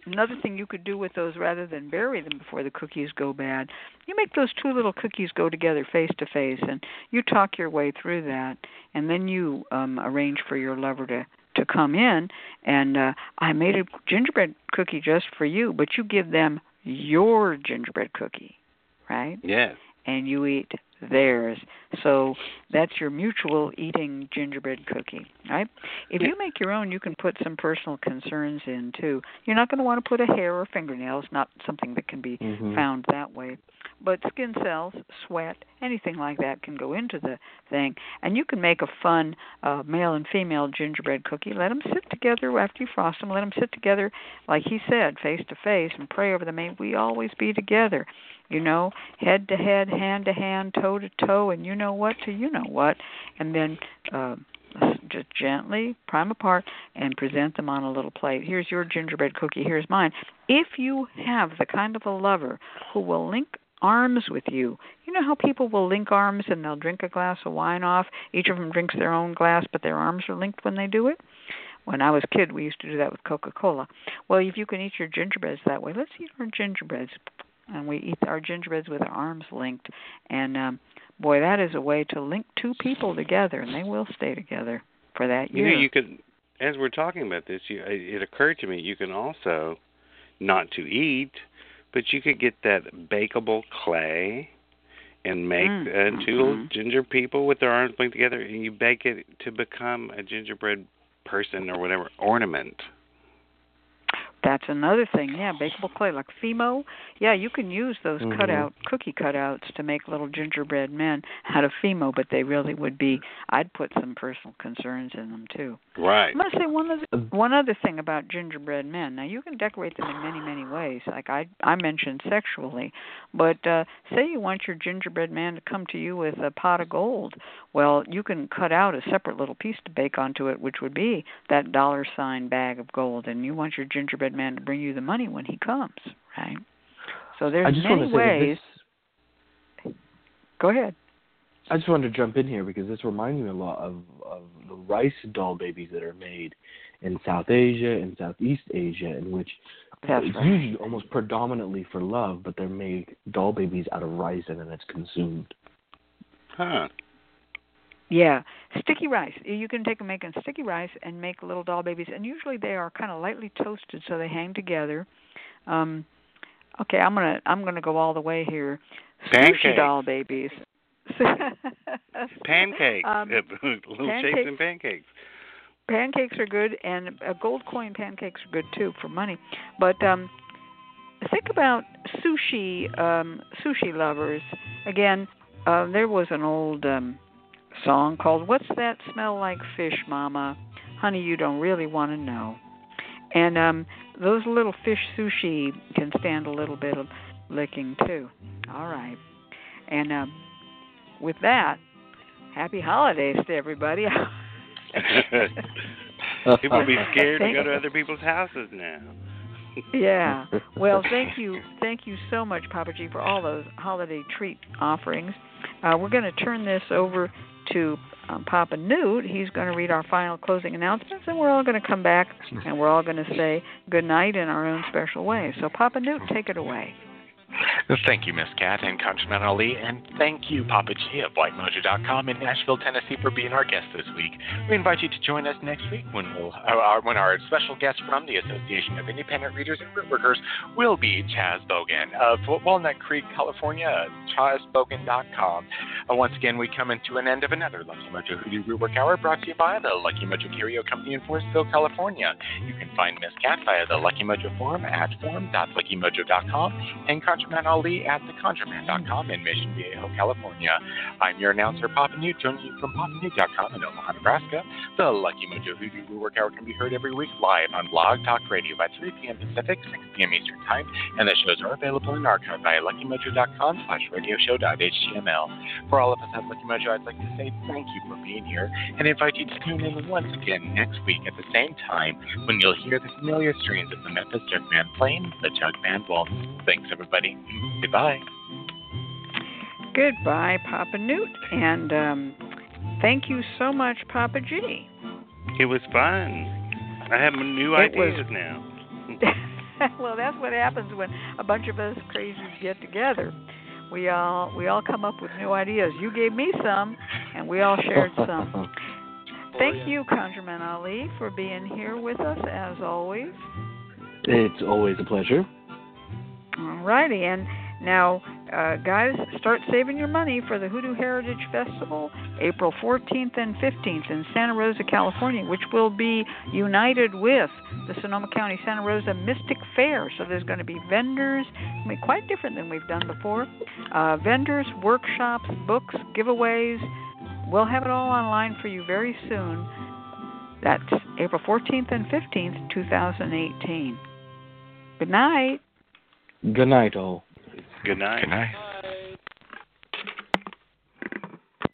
Another thing you could do with those, rather than bury them before the cookies go bad, you make those two little cookies go together face to face, and you talk your way through that, and then you um arrange for your lover to to come in, and uh I made a gingerbread cookie just for you, but you give them your gingerbread cookie, right? yes and you eat theirs. So that's your mutual eating gingerbread cookie, right? If you make your own, you can put some personal concerns in too. You're not going to want to put a hair or fingernails, not something that can be Mhm. found that way. But skin cells, sweat, anything like that can go into the thing. And you can make a fun uh, male and female gingerbread cookie. Let them sit together after you frost them. Let them sit together, like he said, face to face, and pray over them. May we always be together you know, head to head, hand to hand, toe to toe, and you know what to you know what, and then uh, just gently prime apart and present them on a little plate. Here's your gingerbread cookie. Here's mine. If you have the kind of a lover who will link arms with you. You know how people will link arms and they'll drink a glass of wine off. Each of them drinks their own glass, but their arms are linked when they do it. When I was a kid, we used to do that with Coca-Cola. Well, if you can eat your gingerbreads that way, let's eat our gingerbreads and we eat our gingerbreads with our arms linked. And um, boy, that is a way to link two people together, and they will stay together for that You year. know, you could, as we're talking about this, you, it occurred to me you can also, not to eat, but you could get that bakeable clay and make Mm, uh, two little mhm. ginger people with their arms linked together, and you bake it to become a gingerbread person or whatever ornament. That's another thing. Yeah, bakeable clay like Fimo. Yeah, you can use those Mhm. cutout cookie cutouts to make little gingerbread men out of Fimo, but they really would be. I'd put some personal concerns in them too. Right. I'm gonna say one other Uh, one other thing about gingerbread men. Now you can decorate them in many many ways. Like I I mentioned sexually, but uh say you want your gingerbread man to come to you with a pot of gold. Well, you can cut out a separate little piece to bake onto it, which would be that dollar sign bag of gold, and you want your gingerbread man to bring you the money when he comes, right? So there's I just many want to ways. this, Go ahead. I just wanted to jump in here because this reminds me a lot of, of the rice doll babies that are made in South Asia and Southeast Asia, in which That's it's right. usually almost predominantly for love, but they're made doll babies out of rice and then it's consumed. Huh. Yeah, sticky rice. You can take and make sticky rice and make little doll babies, and usually they are kind of lightly toasted, so they hang together. Um, okay, I'm gonna I'm gonna go all the way here. Sushi Pancakes. doll babies. Pancakes. Um, little shapes pancakes. and pancakes. pancakes are good, and uh, gold coin pancakes are good too for money. But um, think about sushi um, sushi lovers. Again, uh, there was an old um, song called "What's That Smell Like Fish, Mama?" Honey, you don't really want to know. And um, those little fish sushi can stand a little bit of licking too. All right. And um, with that, happy holidays to everybody. People will be scared to go to other people's houses now. yeah. Well, thank you, thank you so much, Papa Gee, for all those holiday treat offerings. Uh, we're going to turn this over to um, Papa Newt. He's going to read our final closing announcements, and we're all going to come back and we're all going to say good night in our own special way. So, Papa Newt, take it away. Thank you, Miss Cat and ConjureMan Ali, and thank you, Papa Gee of WhiteMojo.com in Nashville, Tennessee, for being our guest this week. We invite you to join us next week when we'll uh, our, when our special guest from the Association of Independent Readers and Rootworkers will be Chas Bogan of Walnut Creek, California. ChasBogan.com. Uh, once again, we come into an end of another Lucky Mojo Hoodoo Rootwork Hour brought to you by the Lucky Mojo Curio Company in Forestville, California. You can find Miss Cat via the Lucky Mojo forum at forum.luckymojo.com and ConjureMan Ali at theconjureman.com in Mission Viejo, California. I'm your announcer, Papa Newt, joining you from PapaNewt.com in Omaha, Nebraska. The Lucky Mojo Hoodoo Rootwork Hour can be heard every week live on Blog Talk Radio by 3 p.m. Pacific, 6 p.m. Eastern Time, and the shows are available in archive via luckymojo.com slash radioshow.html. For all of us at Lucky Mojo, I'd like to say thank you for being here and invite you to tune in once again next week at the same time when you'll hear the familiar strains of the Memphis Jug Band playing the Jug Band Waltz. Thanks, everybody. Goodbye. Goodbye, Papa Newt, and um, thank you so much, Papa Gee. It was fun. I have new It was- ideas now. well, that's what happens when a bunch of us crazies get together. We all we all come up with new ideas. You gave me some, and we all shared some. Thank you, Conjureman Ali, for being here with us as always. It's always a pleasure. All righty, and now uh, guys, start saving your money for the Hoodoo Heritage Festival, April 14th and 15th in Santa Rosa, California, which will be united with the Sonoma County Santa Rosa Mystic Fair. So there's going to be vendors, I mean, quite different than we've done before. Uh, vendors, workshops, books, giveaways. We'll have it all online for you very soon. That's April 14th and 15th, 2018. Good night. Good night, all. Good night. Good night.